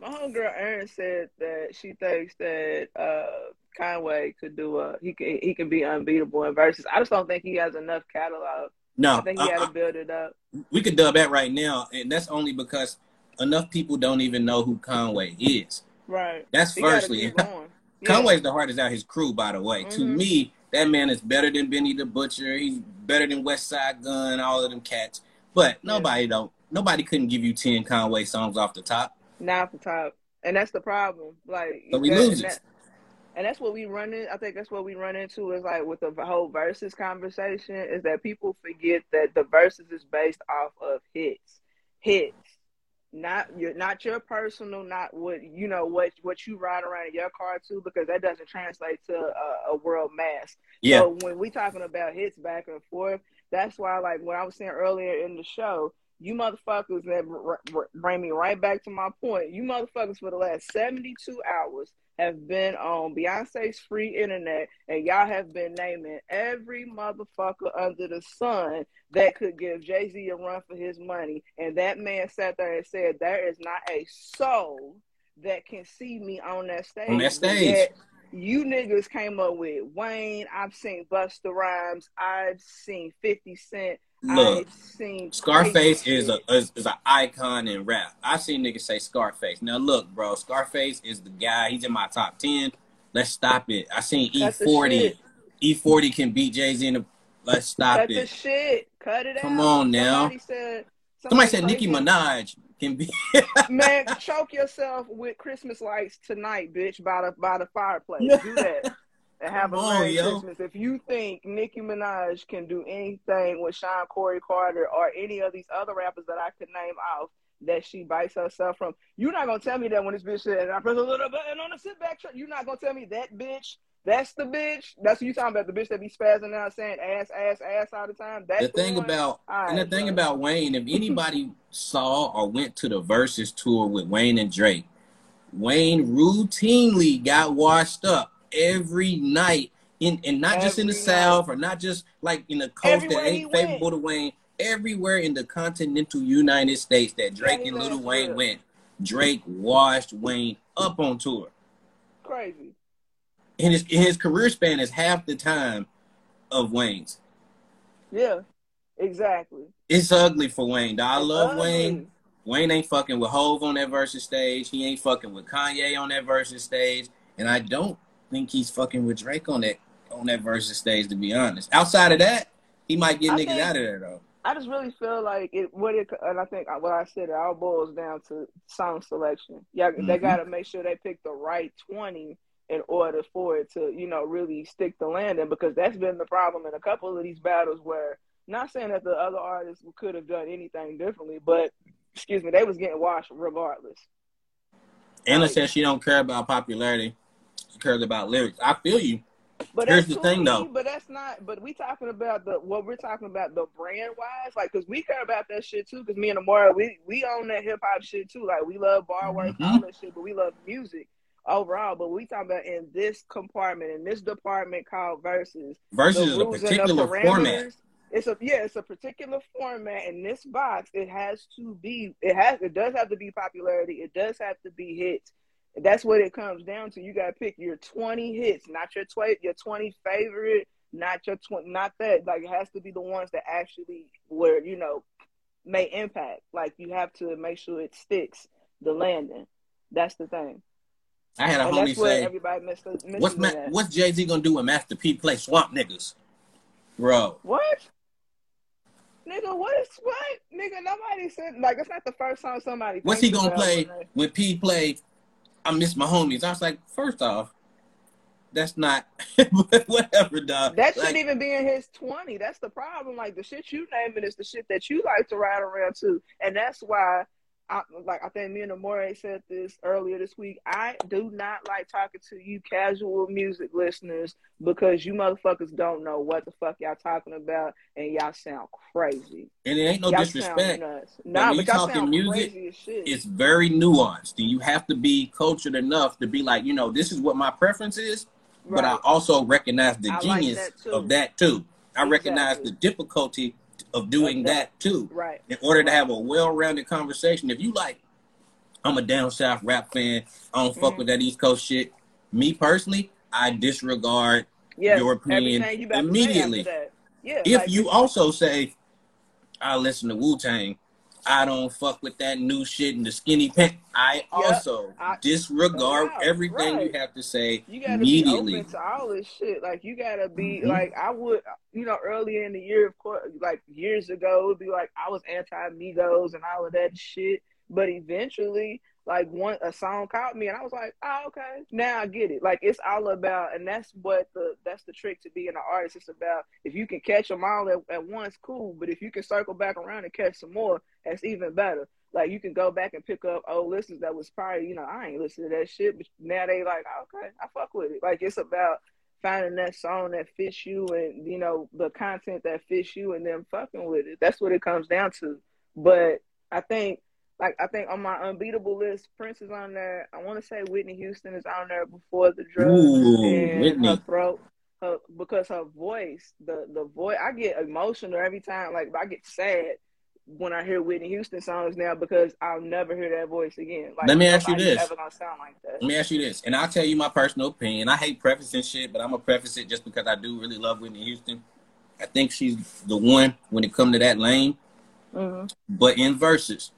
My homegirl Erin said that she thinks that uh, Conway could do a he can he can be unbeatable in verses. I just don't think he has enough catalog. No, I think he uh, had to build it up. We could dub that right now, and that's only because enough people don't even know who Conway is. Right. That's he firstly. Conway's the hardest out his crew, by the way. Mm-hmm. To me, that man is better than Benny the Butcher. He's better than Westside Gunn, all of them cats. But nobody yeah. don't nobody couldn't give you ten Conway songs off the top. Not off the top. And that's the problem. Like so we that, lose and, that, and that's what we run in I think that's what we run into is like with the whole verses conversation is that people forget that the verses is based off of hits. Hits. Not your not your personal, not what you know what what you ride around in your car too, because that doesn't translate to a, a world mass. Yeah. So when we talking about hits back and forth, that's why like what I was saying earlier in the show, you motherfuckers that bring me right back to my point. You motherfuckers for the last seventy two hours have been on Beyonce's free internet, and y'all have been naming every motherfucker under the sun that could give Jay Z a run for his money. And that man sat there and said, There is not a soul that can see me on that stage. On that stage. You niggas came up with Wayne. I've seen Busta Rhymes. I've seen 50 Cent. Look, Scarface is a is, is an icon in rap. I've seen niggas say Scarface. Now look, bro, Scarface is the guy. He's in my top ten. Let's stop it. I seen E forty. E forty can beat Jay Z in the. Let's stop Cut it. the shit. Cut it out. Come out. on now. Somebody said. Somebody, somebody said Nicki Minaj can be. (laughs) Man, choke yourself with Christmas lights tonight, bitch, by the by the fireplace. Do that (laughs) and have a Merry Christmas. If you think Nicki Minaj can do anything with Shawn Corey Carter or any of these other rappers that I could name off that she bites herself from, you're not gonna tell me that when this bitch said, and "I press a little button on the sit back truck," you're not gonna tell me that bitch. That's the bitch. That's what you talking about. The bitch that be spazzing out saying ass, ass, ass all the time. That's the thing one. about right, and the thing about Wayne. If anybody (laughs) saw or went to the Verzuz tour with Wayne and Drake, Wayne routinely got washed up every night in and not every just in the night. South or not just like in the coast Everywhere that ain't favorable to Wayne. Everywhere in the continental United States that Drake and Lil Wayne real. went, Drake washed Wayne up on tour. Crazy. And his his career span is half the time of Wayne's. Yeah, exactly. It's ugly for Wayne. I love ugly. Wayne. Wayne ain't fucking with Hove on that Verzuz stage. He ain't fucking with Kanye on that Verzuz stage. And I don't think he's fucking with Drake on that on that Verzuz stage. To be honest, outside of that, he might get I niggas think, out of there though. I just really feel like it. What it and I think what I said it all boils down to song selection. Yeah, mm-hmm. they got to make sure they pick the right twenty in order for it to you know really stick the landing because that's been the problem in a couple of these battles where not saying that the other artists could have done anything differently, but excuse me, they was getting washed regardless. Anna like, says she don't care about popularity cares about lyrics. I feel you. But here's the thing, though. But that's not. But we talking about the what we're talking about the brand wise, like because we care about that shit too. Because me and Amara, we we own that hip hop shit too. Like we love bar work, mm-hmm. all that shit, but we love music overall. But we talking about in this compartment, in this department called verses. Verses is a particular format. It's a yeah, it's a particular format. In this box, it has to be. It has. It does have to be popularity. It does have to be hits that's what it comes down to. You got to pick your 20 hits, not your 20, your 20 favorite, not your 20, not that. Like it has to be the ones that actually where you know may impact. Like you have to make sure it sticks the landing. That's the thing. I had a and homie say, everybody missed, "What's Ma- what's Jay Z gonna do when Master P play Swamp Niggas, bro?" What? Nigga, what is what? Nigga, nobody said like it's not the first time somebody. What's he gonna play when, when P play I miss my homies. I was like, first off, that's not (laughs) whatever, dog. That like, shouldn't even be in his twenty. That's the problem. Like the shit you naming is the shit that you like to ride around to, and that's why I, like I think me and Amore said this earlier this week. I do not like talking to you casual music listeners because you motherfuckers don't know what the fuck y'all talking about and y'all sound crazy. And it ain't no y'all disrespect. Nah, when you talking music, it's very nuanced, and you have to be cultured enough to be like, you know, this is what my preference is, right. but I also recognize the I genius like that of that too. I exactly. recognize the difficulty of doing okay. that too. Right. In order right. to have a well-rounded conversation. If you like, I'm a down south rap fan. I don't fuck mm-hmm. with that East Coast shit. Me personally, I disregard yes, your opinion you immediately. Yeah, if like, you also say, I listen to Wu Tang, I don't fuck with that new shit and the skinny pants. I yep. also I, disregard everything right. you have to say you gotta immediately. Be open to all this shit. Like you gotta be mm-hmm. like I would, you know, earlier in the year, of course, like years ago, it would be like I was anti Migos and all of that shit. But eventually, like one a song caught me and I was like, oh okay, now I get it. Like it's all about, and that's what the that's the trick to being an artist. It's about if you can catch them all at, at once, cool. But if you can circle back around and catch some more, that's even better. like you can go back and pick up old listeners that was probably, you know, I ain't listening to that shit, but now they like, oh, okay, I fuck with it. Like it's about finding that song that fits you and you know the content that fits you and then fucking with it. That's what it comes down to. But I think like I think on my unbeatable list, Prince is on there. I want to say Whitney Houston is on there before the drugs Ooh, and Whitney. her throat. Her, because her voice, the the voice, I get emotional every time. Like I get sad when I hear Whitney Houston songs now because I'll never hear that voice again. Like, Let me ask you this. Ever gonna sound like that? Let me ask you this, and I'll tell you my personal opinion. I hate prefacing shit, but I'm gonna preface it just because I do really love Whitney Houston. I think she's the one when it come to that lane. hmm But in verses,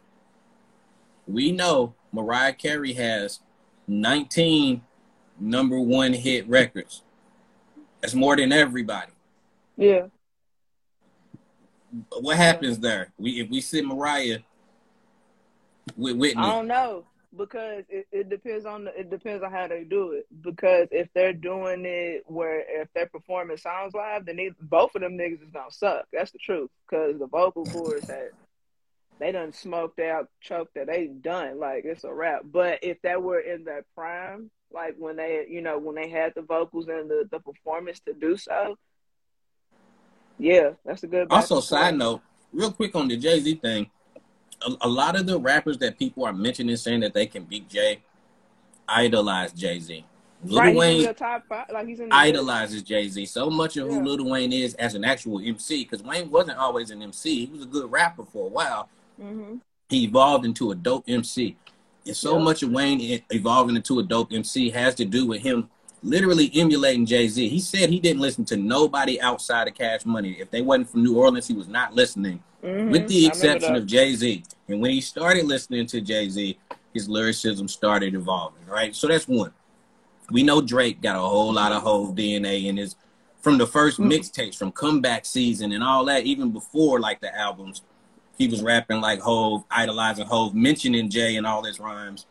we know Mariah Carey has 19 number one hit records. That's more than everybody. Yeah. What happens there? We if we sit Mariah with Whitney, I don't know because it, it depends on the, it depends on how they do it. Because if they're doing it where if they're performing songs live, then they, both of them niggas is gonna suck. That's the truth. Because the vocal cords that they done smoked out, choked that they done like it's a wrap. But if that were in their prime, like when they you know when they had the vocals and the the performance to do so, yeah, that's a good. Also, side note, real quick on the Jay Z thing, a, a lot of the rappers that people are mentioning saying that they can beat Jay idolize Jay Z. Lil right, Wayne top five. Like he's in the idolizes Jay Z so much of who Yeah. Lil Wayne is as an actual MC because Wayne wasn't always an MC. He was a good rapper for a while. hmm He evolved into a dope MC. And so Yeah. much of Wayne evolving into a dope MC has to do with him literally emulating Jay Z. He said he didn't listen to nobody outside of Cash Money. If they wasn't from New Orleans, he was not listening, hmm with the exception of Jay Z. And when he started listening to Jay Z, his lyricism started evolving, right? So that's one. We know Drake got a whole lot of Hove DNA in his from the first Mhm. mixtapes, from comeback season and all that, even before like the albums. He was rapping like Hove, idolizing Hove, mentioning Jay and all his rhymes.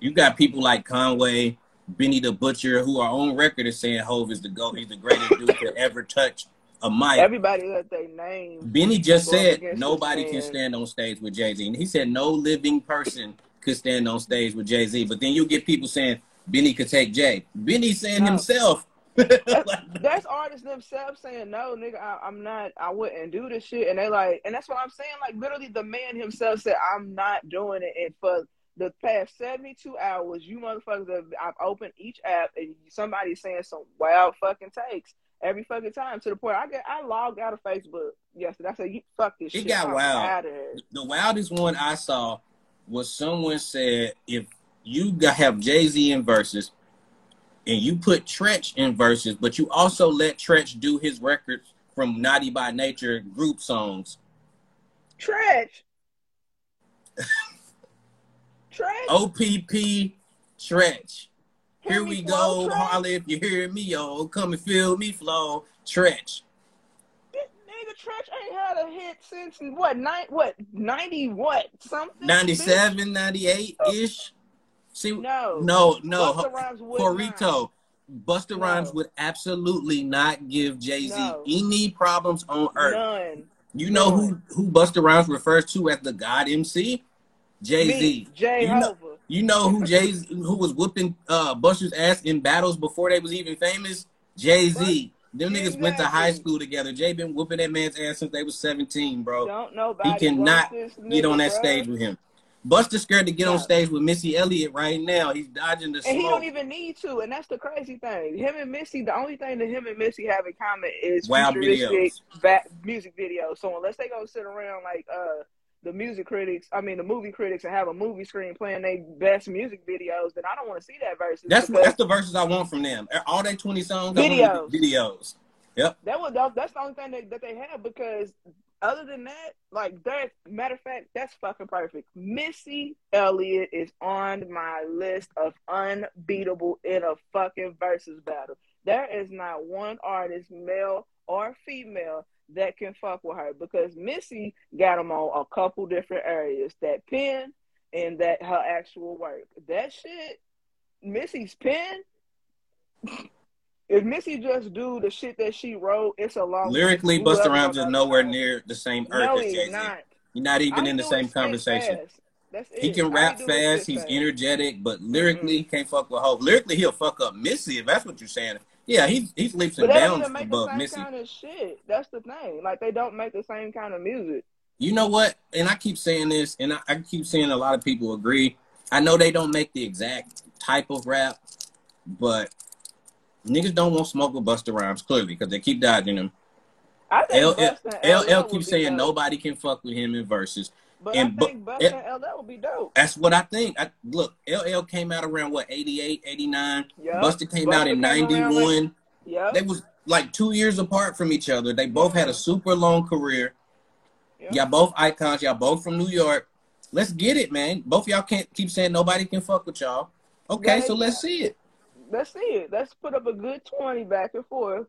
You got people like Conway, Benny the Butcher, who are on record as saying Hove is the GOAT. He's the greatest dude to ever touch a mic. Everybody that they name. Benny just said nobody can stand on stage with Jay Z. And he said no living person could stand on stage with Jay Z. But then you get people saying Benny could take Jay. Benny saying No. himself. (laughs) Like, That's artists themselves saying, "No, nigga, I, I'm not. I wouldn't do this shit." And they like, and that's what I'm saying. Like literally, the man himself said, "I'm not doing it." And for the past 72 hours, you motherfuckers have I've opened each app and somebody's saying some wild fucking takes every fucking time to the point I get I logged out of Facebook yesterday. I said, "You fuck this It shit." got I'm wild. outta here." the wildest one I saw was someone said if you have Jay Z in verses and you put Treach in verses, but you also let Treach do his records from Naughty by Nature group songs. Trash. (laughs) Trash. OPP Treach. Here we go. Harley. If you hear me, yo, come and feel me flow. Treach. This nigga Treach ain't had a hit since what nine what ninety what something 97, 98 ish. See, No. no, no. Busta Rhymes would Corito. Busta No. Rhymes would absolutely not give Jay Z No. any problems on earth. None. You know who who Busta Rhymes refers to as the God MC? Jay Z. Jay You know- You know who Jay Z, who was whooping uh Busta's ass in battles before they was even famous? Jay Z. Them niggas went to high school together. Jay been whooping that man's ass since they was 17, bro. Don't nobody He cannot Get on that bruh. stage with him. Busta's scared to get on stage with Missy Elliott right now. He's dodging the And he don't even need to, and that's the crazy thing. Him and Missy, the only thing that him and Missy have in common is Wild futuristic videos. music videos. So unless they go sit around like uh the music critics, I mean the movie critics, and have a movie screen playing their best music videos, then I don't want to see that versus. That's that's the verses I want from them. All they 20 songs, Videos. videos. Yep. that was that's the only thing that, that they have because other than that, like that matter of fact, that's fucking perfect. Missy Elliott is on my list of unbeatable in a fucking versus battle. There is not one artist, male or female, that can fuck with her because Missy got them on a couple different areas. That pen and that her actual work. That shit, Missy's pen. If Missy just do the shit that she wrote, it's a long Lyrically, Busta Rhymes is nowhere side. near the same earth No, as Jay Z. not. You're not even I in the same conversation. fast. That's it. He can rap fast. He's fast. energetic, but mm-hmm. lyrically, he can't fuck with Hove. Lyrically, he'll fuck up Missy if that's what you're saying. Yeah, he he leaps and bounds even make the above Missy. kind of shit. That's the thing. Like they don't make the same kind of music. You know what? And I keep saying this, and I, I keep seeing a lot of people agree. I know they don't make the exact type of rap, but niggas don't want smoke with Busta Rhymes clearly because they keep dodging him. I think L- Busta and LL keeps saying nobody can fuck with him in verses. But and I think it- and LL would be dope. That's what I think. I, look, LL came out around what 88, 89. Yup. Busta came Busta out in around 91. Yep. They was like two years apart from each other. They both had a super long career. Yep. Y'all both icons. Y'all both from New York. Let's get it, man. Both y'all can't keep saying nobody can fuck with y'all. Okay, Yeah, so yeah. let's see it. Let's see it. Let's put up a good twenty back and forth,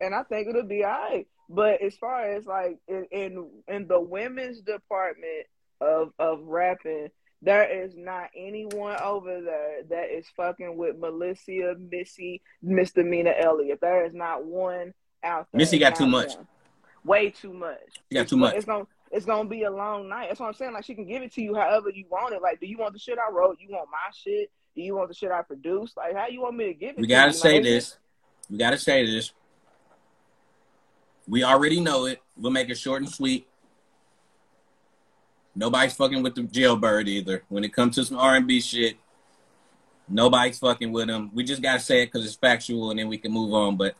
and I think it'll be all right. But as far as like in in, in the women's department of of rapping, there is not anyone over there that is fucking with Melissa, Missy, Misdemeanor Elliott. There is not one out there. Missy got too much. Way too much. She got It's too much. It's gonna it's gonna be a long night. That's what I'm saying. Like she can give it to you however you want it. Like, do you want the shit I wrote? You want my shit? Do you want the shit I produced? Like, how you want me to give it? We to gotta you? say Like, this. We gotta say this. We already know it. We'll make it short and sweet. Nobody's fucking with the jailbird either. When it comes to some R and B shit, nobody's fucking with him. We just gotta say it because it's factual, and then we can move on. But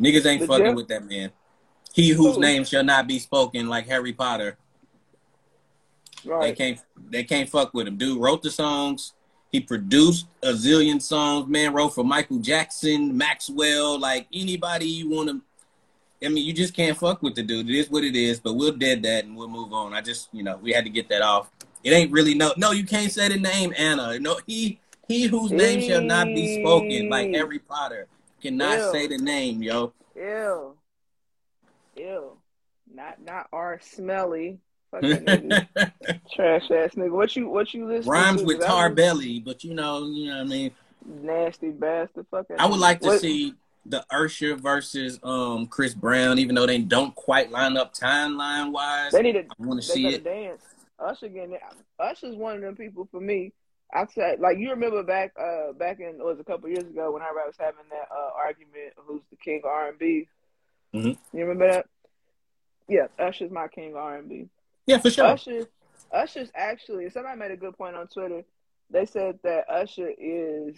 niggas ain't The fucking jail- with that man. He whose Who? name shall not be spoken, like Harry Potter. Right. They can't they can't fuck with him. Dude wrote the songs. He produced a zillion songs. Man wrote for Michael Jackson, Maxwell, like anybody you want to. I mean, you just can't fuck with the dude. It is what it is. But we'll dead that and we'll move on. I just, you know, we had to get that off. It ain't really no. No, you can't say the name Anna. No, he he whose name shall not be spoken, like Harry Potter, cannot Ew. say the name, yo. Ew. Ew. Not not our smelly. Fucking. (laughs) Trash ass nigga. What you what you listen to. Rhymes to? with tar belly, but you know, you know what I mean. Nasty bastard. Fucking. I would like to What- see the Usher versus um Chris Brown, even though they don't quite line up timeline wise. They need to. I want to see it. dance. Usher getting it. Usher's one of them people for me. I said, like you remember back, uh, back in it was a couple years ago when I was having that uh, argument who's the king of R and B. Mhm. You remember that? Yeah, Usher's my king of R and B. Yeah, for sure. Usher, Usher's actually. Somebody made a good point on Twitter. They said that Usher is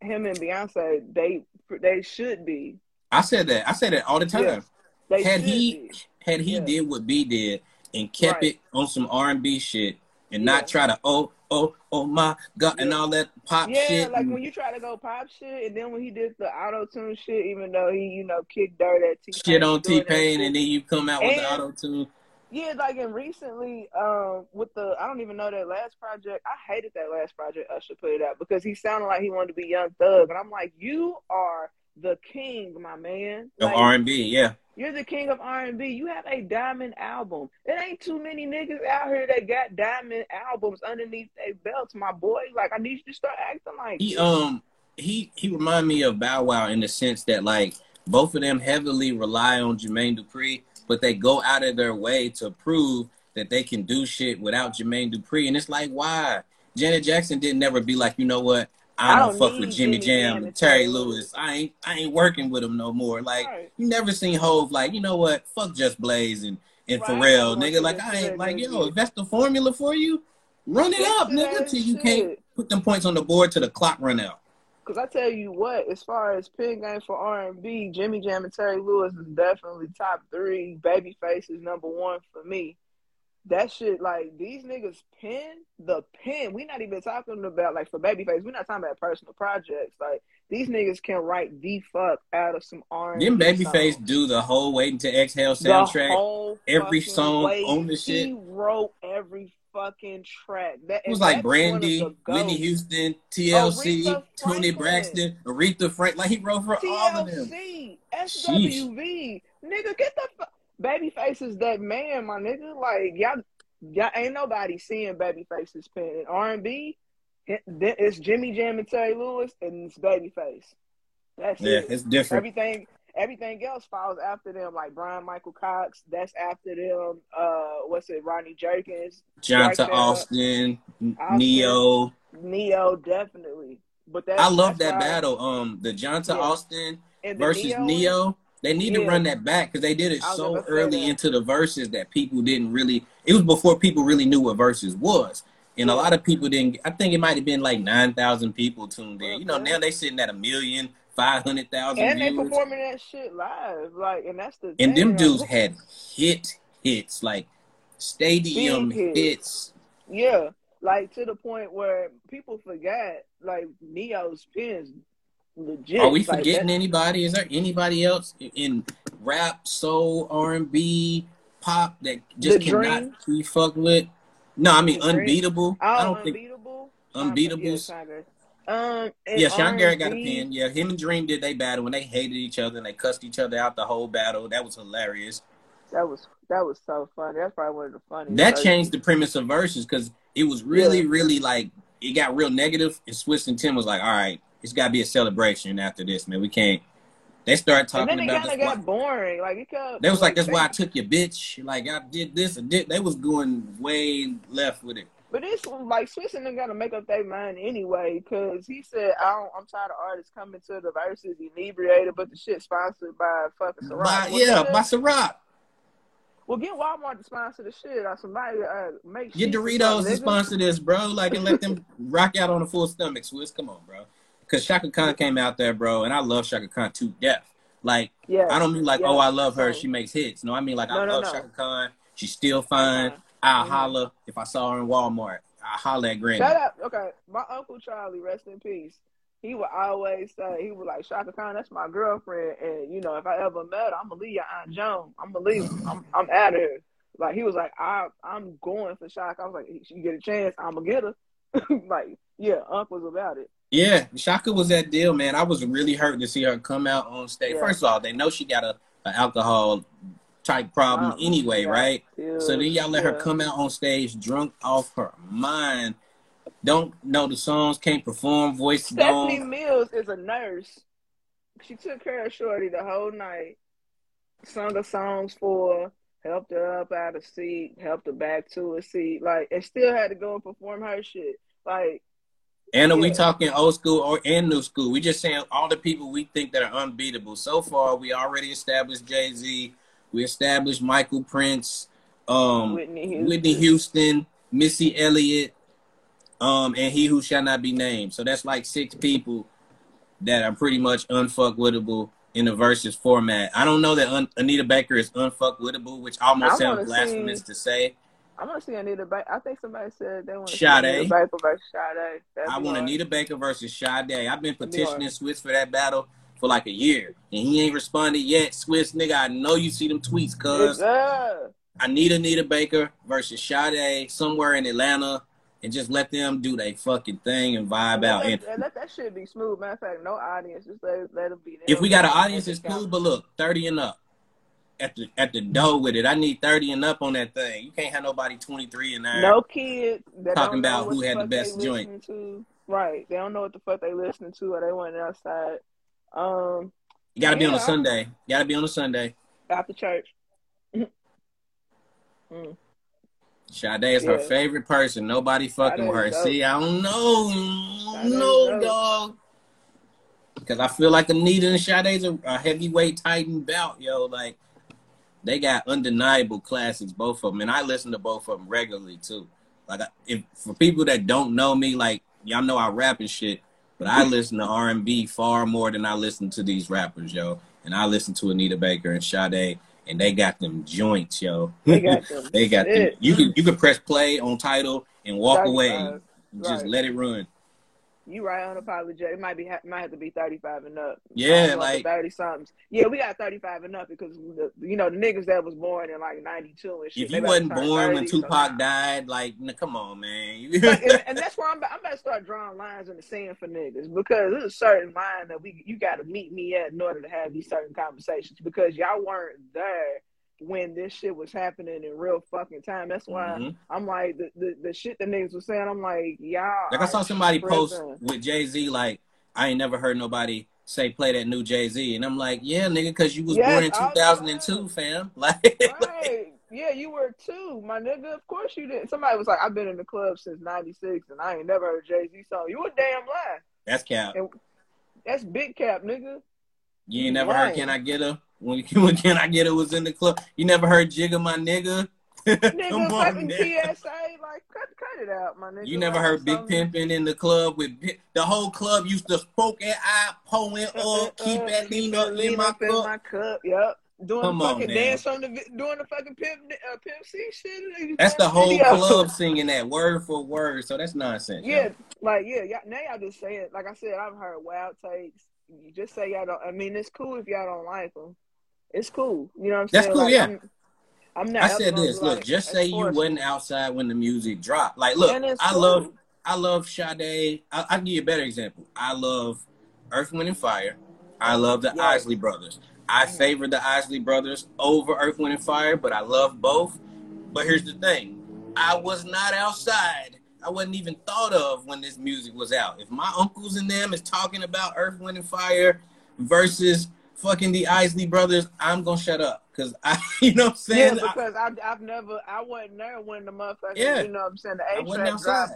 him and Beyonce. They they should be. I said that. I said that all the time. Yeah. Had he be. had he Yeah. did what B did and kept Right. it on some R and B shit and Yeah. not try to oh oh oh my god and all that pop shit. Yeah, shit. like when you try to go pop shit, and then when he did the auto tune shit, even though he, you know, kicked dirt at T shit on T Pain and then you come out with the auto tune. Yeah, like and recently, um, with the I don't even know that last project. I hated that last project Usher put it out because he sounded like he wanted to be Young Thug, and I'm like, you are the king, my man. Of Like, R and B, yeah. You're the king of R and B. You have a diamond album. It ain't too many niggas out here that got diamond albums underneath their belts, my boy. Like I need you to start acting like He um he he remind me of Bow Wow in the sense that like both of them heavily rely on Jermaine Dupri, but they go out of their way to prove that they can do shit without Jermaine Dupri. And it's like, why? Janet Jackson didn't never be like, you know what? I I don't, don't fuck with Jimmy Jimmy Jam and Terry Lewis. Lewis. I ain't I ain't working with them no more. Like Right. you never seen Hove like, you know what? Fuck Just Blaze and, and Right, Pharrell, nigga. Like I ain't like, yo, if that's the formula for you, run it up, nigga, till you can't put them points on the board till the clock run out. Cause I tell you what, as far as pin game for R and B, Jimmy Jam and Terry Lewis is definitely top three. Babyface is number one for me. That shit, like these niggas pin the pin. We not even talking about like for Babyface. We're not talking about personal projects. Like these niggas can write the fuck out of some R and B. Them Babyface do the whole Waiting to Exhale soundtrack. every song on the shit. He wrote every fucking track. That It was like that's one of Brandy, Whitney. Houston, TLC, Aretha Tony Braxton, Aretha Frank. Like he wrote for all of them. TLC, SWV, nigga, get the fuck. Babyface is that man, my nigga. Like y'all, y'all ain't nobody seeing Babyface's pen in R and B. It's Jimmy Jam and Terry Lewis, and it's Babyface. That's Yeah, it. it's different. Everything, everything else falls after them, like Bryan-Michael Cox. That's after them. Uh, what's it? Rodney Jerkins, Johntá Austin, Austin, Ne-Yo, Ne-Yo, definitely. But that I love that why, battle. Um, the Johntá yeah. Austin versus Ne-Yo. Ne-Yo. They need yeah. to run that back because they did it so early into the verses that people didn't really. It was before people really knew what verses was, and a lot of people didn't. I think it might have been like nine thousand people tuned in. You know, now they sitting at a million, five hundred thousand. And viewers. they performing that shit live, like, and that's the. And thing, them dudes had hit hits, like stadium hits. hits. Yeah, like to the point where people forgot, like Ne-Yo's pins. Legit. Are we forgetting like anybody? Is there anybody else in rap, soul, R and B, pop that just cannot dream? be fucked with? No, I mean unbeatable. Oh, I don't unbeatable? think unbeatables. Um, yeah, Sean Garrett got a pin. Yeah, him and Dream did they battle when they hated each other and they cussed each other out the whole battle. That was hilarious. That was that was so funny. That's probably one of the funniest. That changed the premise of verses because it was really, yeah. really like it got real negative, and Swizz and Tim was like, "All right, it's got to be a celebration after this, man. We can't." They started talking and then it about. It got boring. Like it kept. They was like, "That's why I took your bitch." Like I did this and did. They was going way left with it. But it's like Swizz and them got to make up their mind anyway, because he said, I don't, I'm tired of artists coming to the verses inebriated, but the shit sponsored by fucking Ciroc. By, yeah, by Ciroc. Well, get Walmart to sponsor the shit or somebody uh, make Get Doritos to sponsor this, bro. Like, and let them (laughs) rock out on a full stomach, Swizz. Come on, bro. Because Chaka Khan came out there, bro, and I love Chaka Khan to death. Like, yes. I don't mean like, oh, I love her. She makes hits. No, I mean like, no, I no, love no. Chaka Khan. She's still fine. Uh-huh. I'll mm-hmm. holler if I saw her in Walmart. I'll holler at Granny. Shut up. Okay. My Uncle Charlie, rest in peace. He would always say, he was like, Chaka Khan, that's my girlfriend. And, you know, if I ever met her, I'm going to leave your Aunt Joan. I'm going to leave I'm, I'm out of here. Like, he was like, I, I'm going for Chaka. I was like, you get a chance, I'm going to get her. (laughs) like, yeah, Uncle was about it. Yeah, Chaka was that deal, man. I was really hurt to see her come out on stage. Yeah. First of all, they know she got a, a alcohol type problem um, anyway, yeah, right? Yeah, so then y'all let yeah. her come out on stage drunk off her mind. Don't know the songs, can't perform, voice Stephanie gone. Mills is a nurse. She took care of Shorty the whole night, sung her songs for helped her up out of seat, helped her back to a seat, like, and still had to go and perform her shit. Like, and are yeah. we talking old school or and new school? We just saying all the people we think that are unbeatable. So far, we already established Jay Z, we established Michael Prince, um, Whitney Houston, Whitney Houston Missy Elliott, um, and he who shall not be named. So that's like six people that are pretty much unfuckwittable in the versus format. I don't know that Un- Anita Baker is unfuckwittable, which almost sounds blasphemous see, to say. I want to see Anita Baker. I think somebody said they want to see Anita Baker versus Sade. I want Anita Baker versus Sade. I've been petitioning Swizz for that battle for like a year, and he ain't responded yet. Swizz nigga, I know you see them tweets, cuz. I need Anita Baker versus Sade somewhere in Atlanta and just let them do their fucking thing and vibe out. and, and let that shit be smooth. Matter of fact, no audience, just let, let them be. There. If we got an audience, it's cool. But look, thirty and up at the at the door with it. I need thirty and up on that thing. You can't have nobody twenty three and there. No kids talking about who had the best joint. To. Right, they don't know what the fuck they listening to, or they went outside. Um, you got to yeah, be on a Sunday. You got to be on a Sunday after church. (laughs) mm. Sade is yeah. her favorite person. Nobody fucking with her. See, I don't know. No, dog. Because I feel like Anita and Sade's a, a heavyweight Titan belt, yo. Like, they got undeniable classics, both of them. And I listen to both of them regularly, too. Like, if for people that don't know me, like, y'all know I rap and shit, but I listen to R&B far more than I listen to these rappers, yo. And I listen to Anita Baker and Sade and they got them joints, yo. They got them. (laughs) they got them. You can you can press play on title and walk away. Just let it run. You right unapologetic. It might be might have to be thirty five and up. Yeah, like thirty somethings. Yeah, we got thirty five and up because the, you know the niggas that was born in like ninety two and shit. If you wasn't born when Tupac died, like come on, man. (laughs) and, and, that's where I'm I'm about to start drawing lines in the sand for niggas because there's a certain line that we you got to meet me at in order to have these certain conversations because y'all weren't there when this shit was happening in real fucking time. That's why mm-hmm. I'm like the, the, the shit the niggas was saying. I'm like y'all. Like I saw somebody post with Jay Z like I ain't never heard nobody say play that new Jay Z, and I'm like, yeah, nigga, because you was yes, born in 2002, fam. (laughs) Like, right. yeah, you were too, my nigga. Of course you didn't. Somebody was like, I've been in the club since '96, and I ain't never heard Jay Z song. You a damn lie. That's cap. And that's big cap, nigga. You ain't never heard Can I Get Her? When, (laughs) when Can I Get It was in the club. You never heard Jigga My Nigga? (laughs) nigga, Come on, fucking TSA, like cut, cut it out, my nigga. You never heard Big Pimpin' in the club with the whole club used to spoke and I, pulling up, keep that lean up in my cup. In my cup. Yep. Doing Come the fucking on, dance on the doing the fucking pimp uh, pimp C shit. That's the whole club singing that word for word. So that's nonsense. Yeah, yo. like yeah, y'all, now y'all just say it. Like I said, I've heard wild takes. You just say y'all don't. I mean, it's cool if y'all don't like them. It's cool. You know what I'm saying? That's cool. Like, yeah. I'm, I'm not. I said this. Look, like, just say you wasn't outside when the music dropped. Like, look, I cool. love, I love Sade. I, will give you a better example. I love Earth, Wind, and Fire. I love the yes. Isley Brothers. I mm. favor the Isley Brothers over Earth, Wind, and Fire, but I love both. But here's the thing: I was not outside. I wasn't even thought of when this music was out. If my uncles and them is talking about Earth, Wind, and Fire versus fucking the Isley Brothers, I'm gonna shut up. Cause I, (laughs) you know what I'm saying? Yeah, because I, have never, I wasn't there when the motherfuckers, yeah. you know what I'm saying, the A track.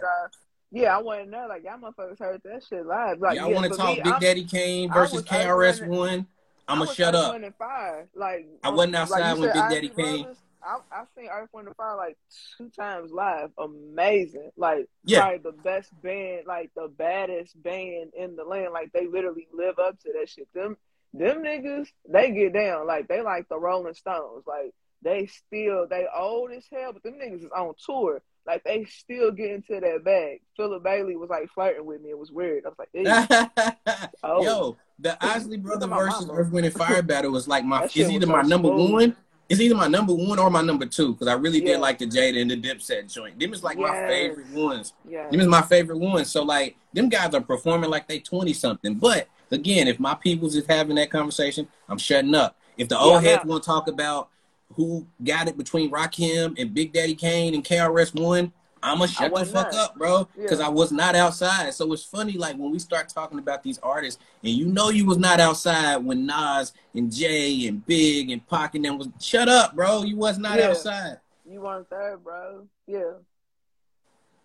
Yeah, I wasn't there. Like y'all motherfuckers heard that shit live. Like y'all yeah, want to talk me, Big I'm, Daddy Kane versus KRS One? I'm gonna shut up. Fire. Like I wasn't outside like when Big Daddy Kane. I I seen Earth Wind and Fire like two times live. Amazing. Like yeah. probably the best band, like the baddest band in the land. Like they literally live up to that shit. Them them niggas, they get down like they like the Rolling Stones. Like they still they old as hell, but them niggas is on tour. Like they still get into that bag. Philip Bailey was like flirting with me. It was weird. I was like, (laughs) oh. Yo, the Isley Brother (laughs) versus Earth, Wind and Fire battle was like my is either my number smooth. one. It's either my number one or my number two because I really yeah. did like the Jada and the Dipset joint. Them is like yes. my favorite ones. Yeah. Them is my favorite ones. So like them guys are performing like they twenty something, but Again, if my peoples is having that conversation, I'm shutting up. If the old yeah, heads want to talk about who got it between Rakim and Big Daddy Kane and KRS One, I'ma shut the fuck up, bro, because yeah. I was not outside. So it's funny, like when we start talking about these artists, and you know you was not outside when Nas and Jay and Big and Pac and them was shut up, bro. You was not yeah. outside. You weren't there, bro. Yeah.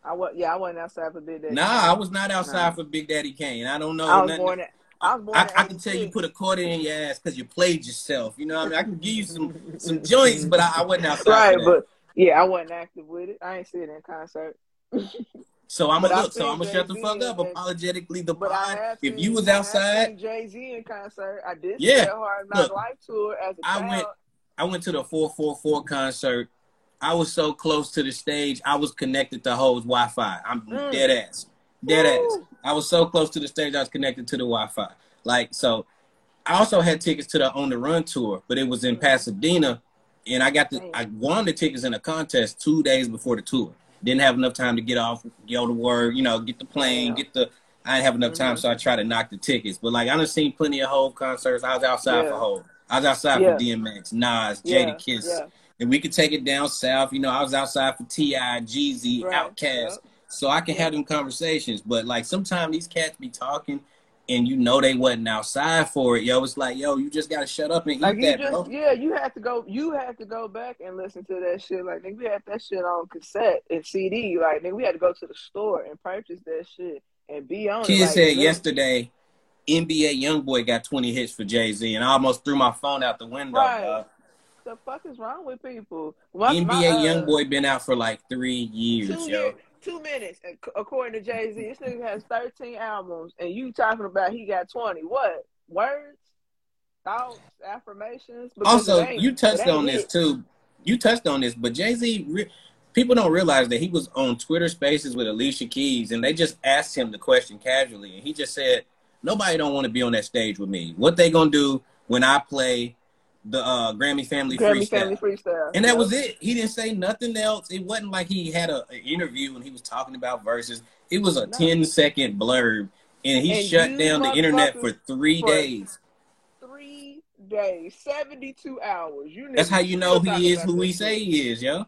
I was yeah, I wasn't outside for Big Daddy. Nah, Kane. I was not outside nah. for Big Daddy Kane. I don't know. I was born at I, I, I, can tell you put a quarter in your ass because you played yourself. You know what I mean? I can give you some some (laughs) joints, but I, I wasn't outside. Right, but yeah, I wasn't active with it. I ain't seen it in concert. (laughs) So I'm gonna look. So I'm gonna shut the fuck up. And, apologetically, the pod. If you was outside, Jay Z in concert. I did. Yeah. Hard Knock Life tour as a I went. I went to the 444 concert. I was so close to the stage. I was connected to Hove's Wi-Fi. I'm mm. dead ass. Dead ass. I was so close to the stage, I was connected to the Wi-Fi. Like so, I also had tickets to the On the Run tour, but it was in Pasadena, and I got the I won the tickets in a contest two days before the tour. Didn't have enough time to get off, go to work, you know, get the plane, get the. I didn't have enough time, mm-hmm. so I tried to knock the tickets. But like I done seen plenty of Hove concerts. I was outside yeah. for Hove. I was outside yeah. for DMX, Nas, yeah. Jadakiss. Yeah. And we could take it down south. You know, I was outside for T.I., Jeezy, right. Outkast. So I can have them conversations. But like sometimes these cats be talking and you know they wasn't outside for it, yo. It's like, yo, you just gotta shut up and like eat that, just, bro. Yeah, you have to go. You have to go back and listen to that shit. Like, nigga, we had that shit on cassette and CD. Like, nigga, we had to go to the store and purchase that shit and be on. Kid like, said yesterday, NBA YoungBoy got twenty hits for Jay Z, and I almost threw my phone out the window. Right. The fuck is wrong with people? NBA my, uh, YoungBoy been out for like three years, yo. Years two minutes, according to Jay Z. This nigga has 13 albums, and you talking about he got 20. What? Words? Thoughts? Affirmations? Because also, you touched on it. this too. You touched on this, but Jay Z, re- people don't realize that he was on Twitter Spaces with Alicia Keys, and they just asked him the question casually, and he just said, "Nobody don't want to be on that stage with me. What they gonna do when I play the uh, Grammy Family Grammy Freestyle. Family Freestyle. And that yep. was it. He didn't say nothing else. It wasn't like he had a, an interview and he was talking about verses. It was a no. 10 second blurb and he and shut down the internet for three for days. Three days, 72 hours. You That's how you know he is who he say he is, yo.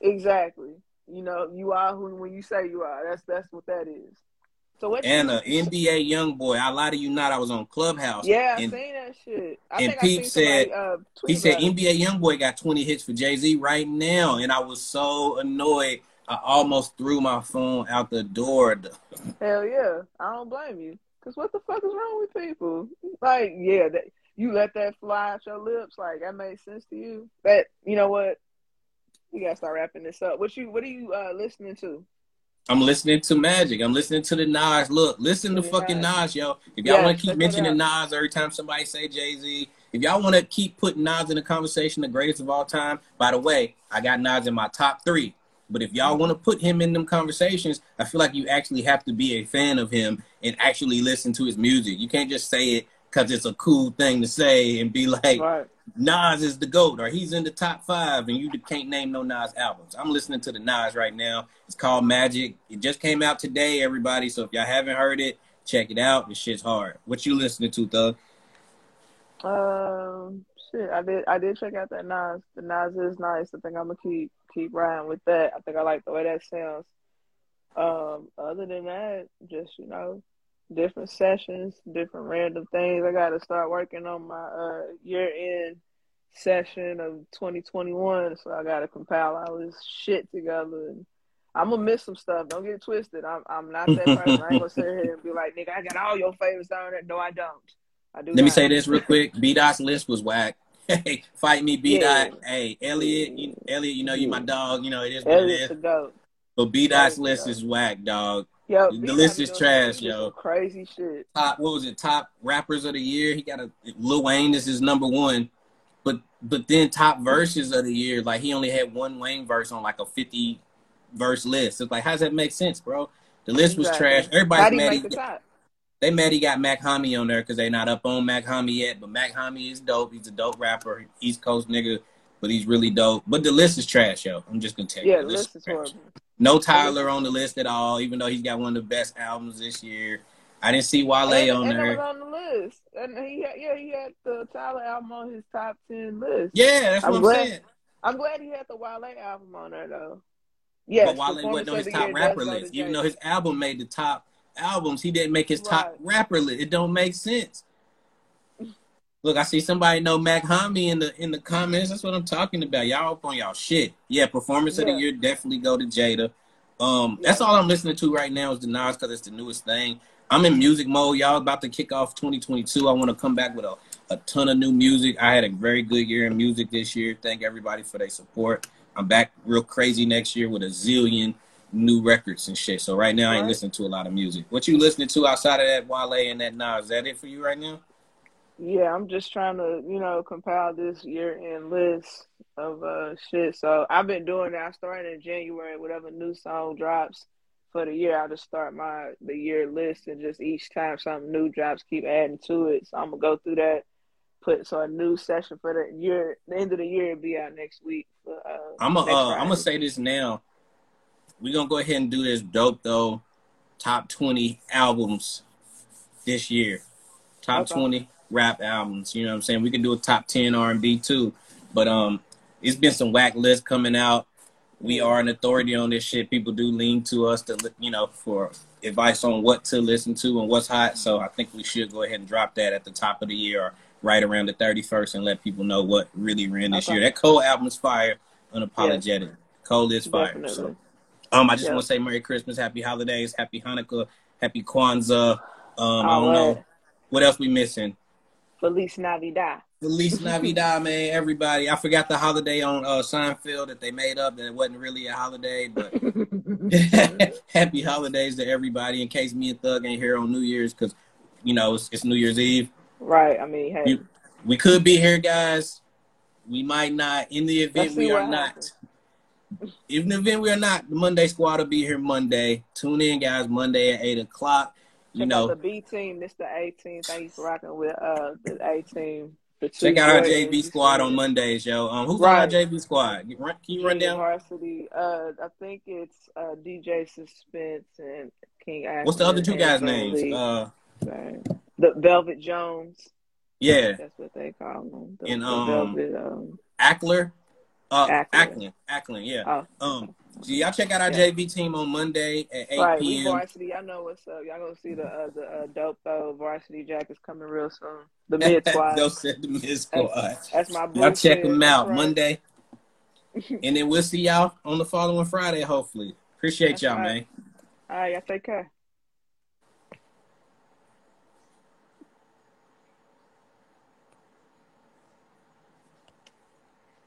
Exactly. You know, you are who when you say you are. That's that's what that is. So what? and you- a NBA YoungBoy. I lie to you not. I was on Clubhouse. Yeah, I and seen that shit. I and Peep somebody, said- uh, he said it. NBA YoungBoy got 20 hits for Jay Z right now, and I was so annoyed. I almost threw my phone out the door. Hell yeah, I don't blame you. Cause what the fuck is wrong with people? Like, yeah, that you let that fly out your lips. Like that made sense to you. But you know what? We gotta start wrapping this up. What you? What are you uh, listening to? I'm listening to Magic. I'm listening to the Nas. Look, listen to Yeah. fucking Nas, yo. If y'all Yeah, want to keep mentioning Nas every time somebody say Jay Z, if y'all want to keep putting Nas in the conversation, the greatest of all time. By the way, I got Nas in my top three. But if y'all want to put him in them conversations, I feel like you actually have to be a fan of him and actually listen to his music. You can't just say it because it's a cool thing to say and be like, Right. Nas is the GOAT or he's in the top five and you can't name no Nas albums. I'm listening to the Nas right now. It's called Magic. It just came out today, everybody. So if y'all haven't heard it, check it out. This shit's hard. What you listening to, Thug? Um, shit, I did. I did check out that Nas. The Nas is nice. I think I'm gonna keep keep riding with that. I think I like the way that sounds. Um, other than that, just you know, different sessions, different random things. I got to start working on my uh year end session of 2021. So I got to compile all this shit together. And I'm gonna miss some stuff. Don't get it twisted. I'm I'm not that (laughs) person. I ain't gonna sit here and be like, nigga, I got all your favorites down there. No, I don't. I do. Let me say this real quick. B Dot's list was whack. (laughs) Hey, fight me, B Dot. Yeah. Hey, Elliot, you, Elliot, you know you my dog. You know it is what it Elliot's is. the goat. But B Dot's list is whack, dog. Yo, The list is trash, yo. Crazy shit. top what was it? Top rappers of the year. He got a lil wayne is his number one. But but then top verses of the year like he only had one wayne verse on like a 50 verse list. It's like how does that make sense bro? The list was trash. How everybody's mad he, the top? they mad he got Mach-Hommy on there because they not up on Mach-Hommy yet. But Mach-Hommy is dope. He's a dope rapper. East coast nigga but he's really dope. But the list is trash yo. I'm just gonna tell you. Yeah, the the list is trash. horrible. No tyler on the list at all even though he's got one of the best albums this year i didn't see wale and, on and there was on the list. And he had, yeah, he had the Tyler album on his top ten list. Yeah, that's I'm what I'm glad- saying. I'm glad he had the Wale album on there though. Yeah, but Wale wasn't on his top rapper does go to list. Even though his album made the top albums, he didn't make his top rapper list. It don't make sense. Look, I see somebody know Mach-Hommy in the in the comments. That's what I'm talking about. Y'all up on y'all shit. Yeah, performance of the year definitely go to Jada. Um, that's all I'm listening to right now is the Nas because it's the newest thing. I'm in music mode. Y'all about to kick off 2022. I want to come back with a, a ton of new music. I had a very good year in music this year. Thank everybody for their support. I'm back real crazy next year with a zillion new records and shit. So right now I ain't Right. listening to a lot of music. What you listening to outside of that Wale and that Nas? Is that it for you right now? Yeah, I'm just trying to, you know, compile this year end list of uh shit. So I've been doing that. I started in January, whatever new song drops for the year, I'll just start my the year list and just each time something new drops, keep adding to it. So I'm gonna go through that, put so a new session for the year the end of the year will be out next week. For, uh, I'm gonna uh, I'm gonna say this now. We're gonna go ahead and do this dope though. Top 20 albums this year. Top Okay. 20 rap albums. You know what I'm saying? We can do a top 10 R&B too. But um, it's been some whack lists coming out. We are an authority on this shit. People do lean to us to you know for advice on what to listen to and what's hot. So I think we should go ahead and drop that at the top of the year or right around the 31st and let people know what really ran this Okay. year. That Cole album is fire, unapologetic. Cole is fire. Definitely. So um, I just Yeah. want to say Merry Christmas, Happy Holidays, Happy Hanukkah, Happy Kwanzaa. Um, I don't know what else we missing. Feliz Navidad. Feliz (laughs) Navidad, man, everybody. I forgot the holiday on uh, Seinfeld that they made up that it wasn't really a holiday, but (laughs) (laughs) happy holidays to everybody. In case me and Thug ain't here on New Year's, because you know it's, it's New Year's Eve. right. I mean, hey, You- We could be here, guys. We might not. In the event we are not. In the event we are not, the Monday Squad will be here Monday. Tune in, guys. Monday at eight o'clock. You check know, the B team. This the A team. Thank you for rocking with uh the A team. Check out our. JV squad on Mondays, yo. Um, who's Right. on our JV squad? Can you run King down? Varsity. Uh, I think it's uh DJ Suspense and King. What's the other two guys' names? Uh, the Velvet Jones. yeah, That's what they call them. The, And, the um, Velvet. Um, Ackler. Uh, yeah. Oh. Um, so y'all check out our Yeah. JV team on Monday at 8 Right, we p.m. varsity. Y'all know what's up. Y'all gonna see the uh, the uh, dope though varsity jackets coming real soon. The (laughs) mid squad. Set the mid squad. That's my boy. Y'all check them out right. Monday, (laughs) and then we'll see y'all on the following Friday. Hopefully, appreciate That's y'all, right. man. All right, y'all take care.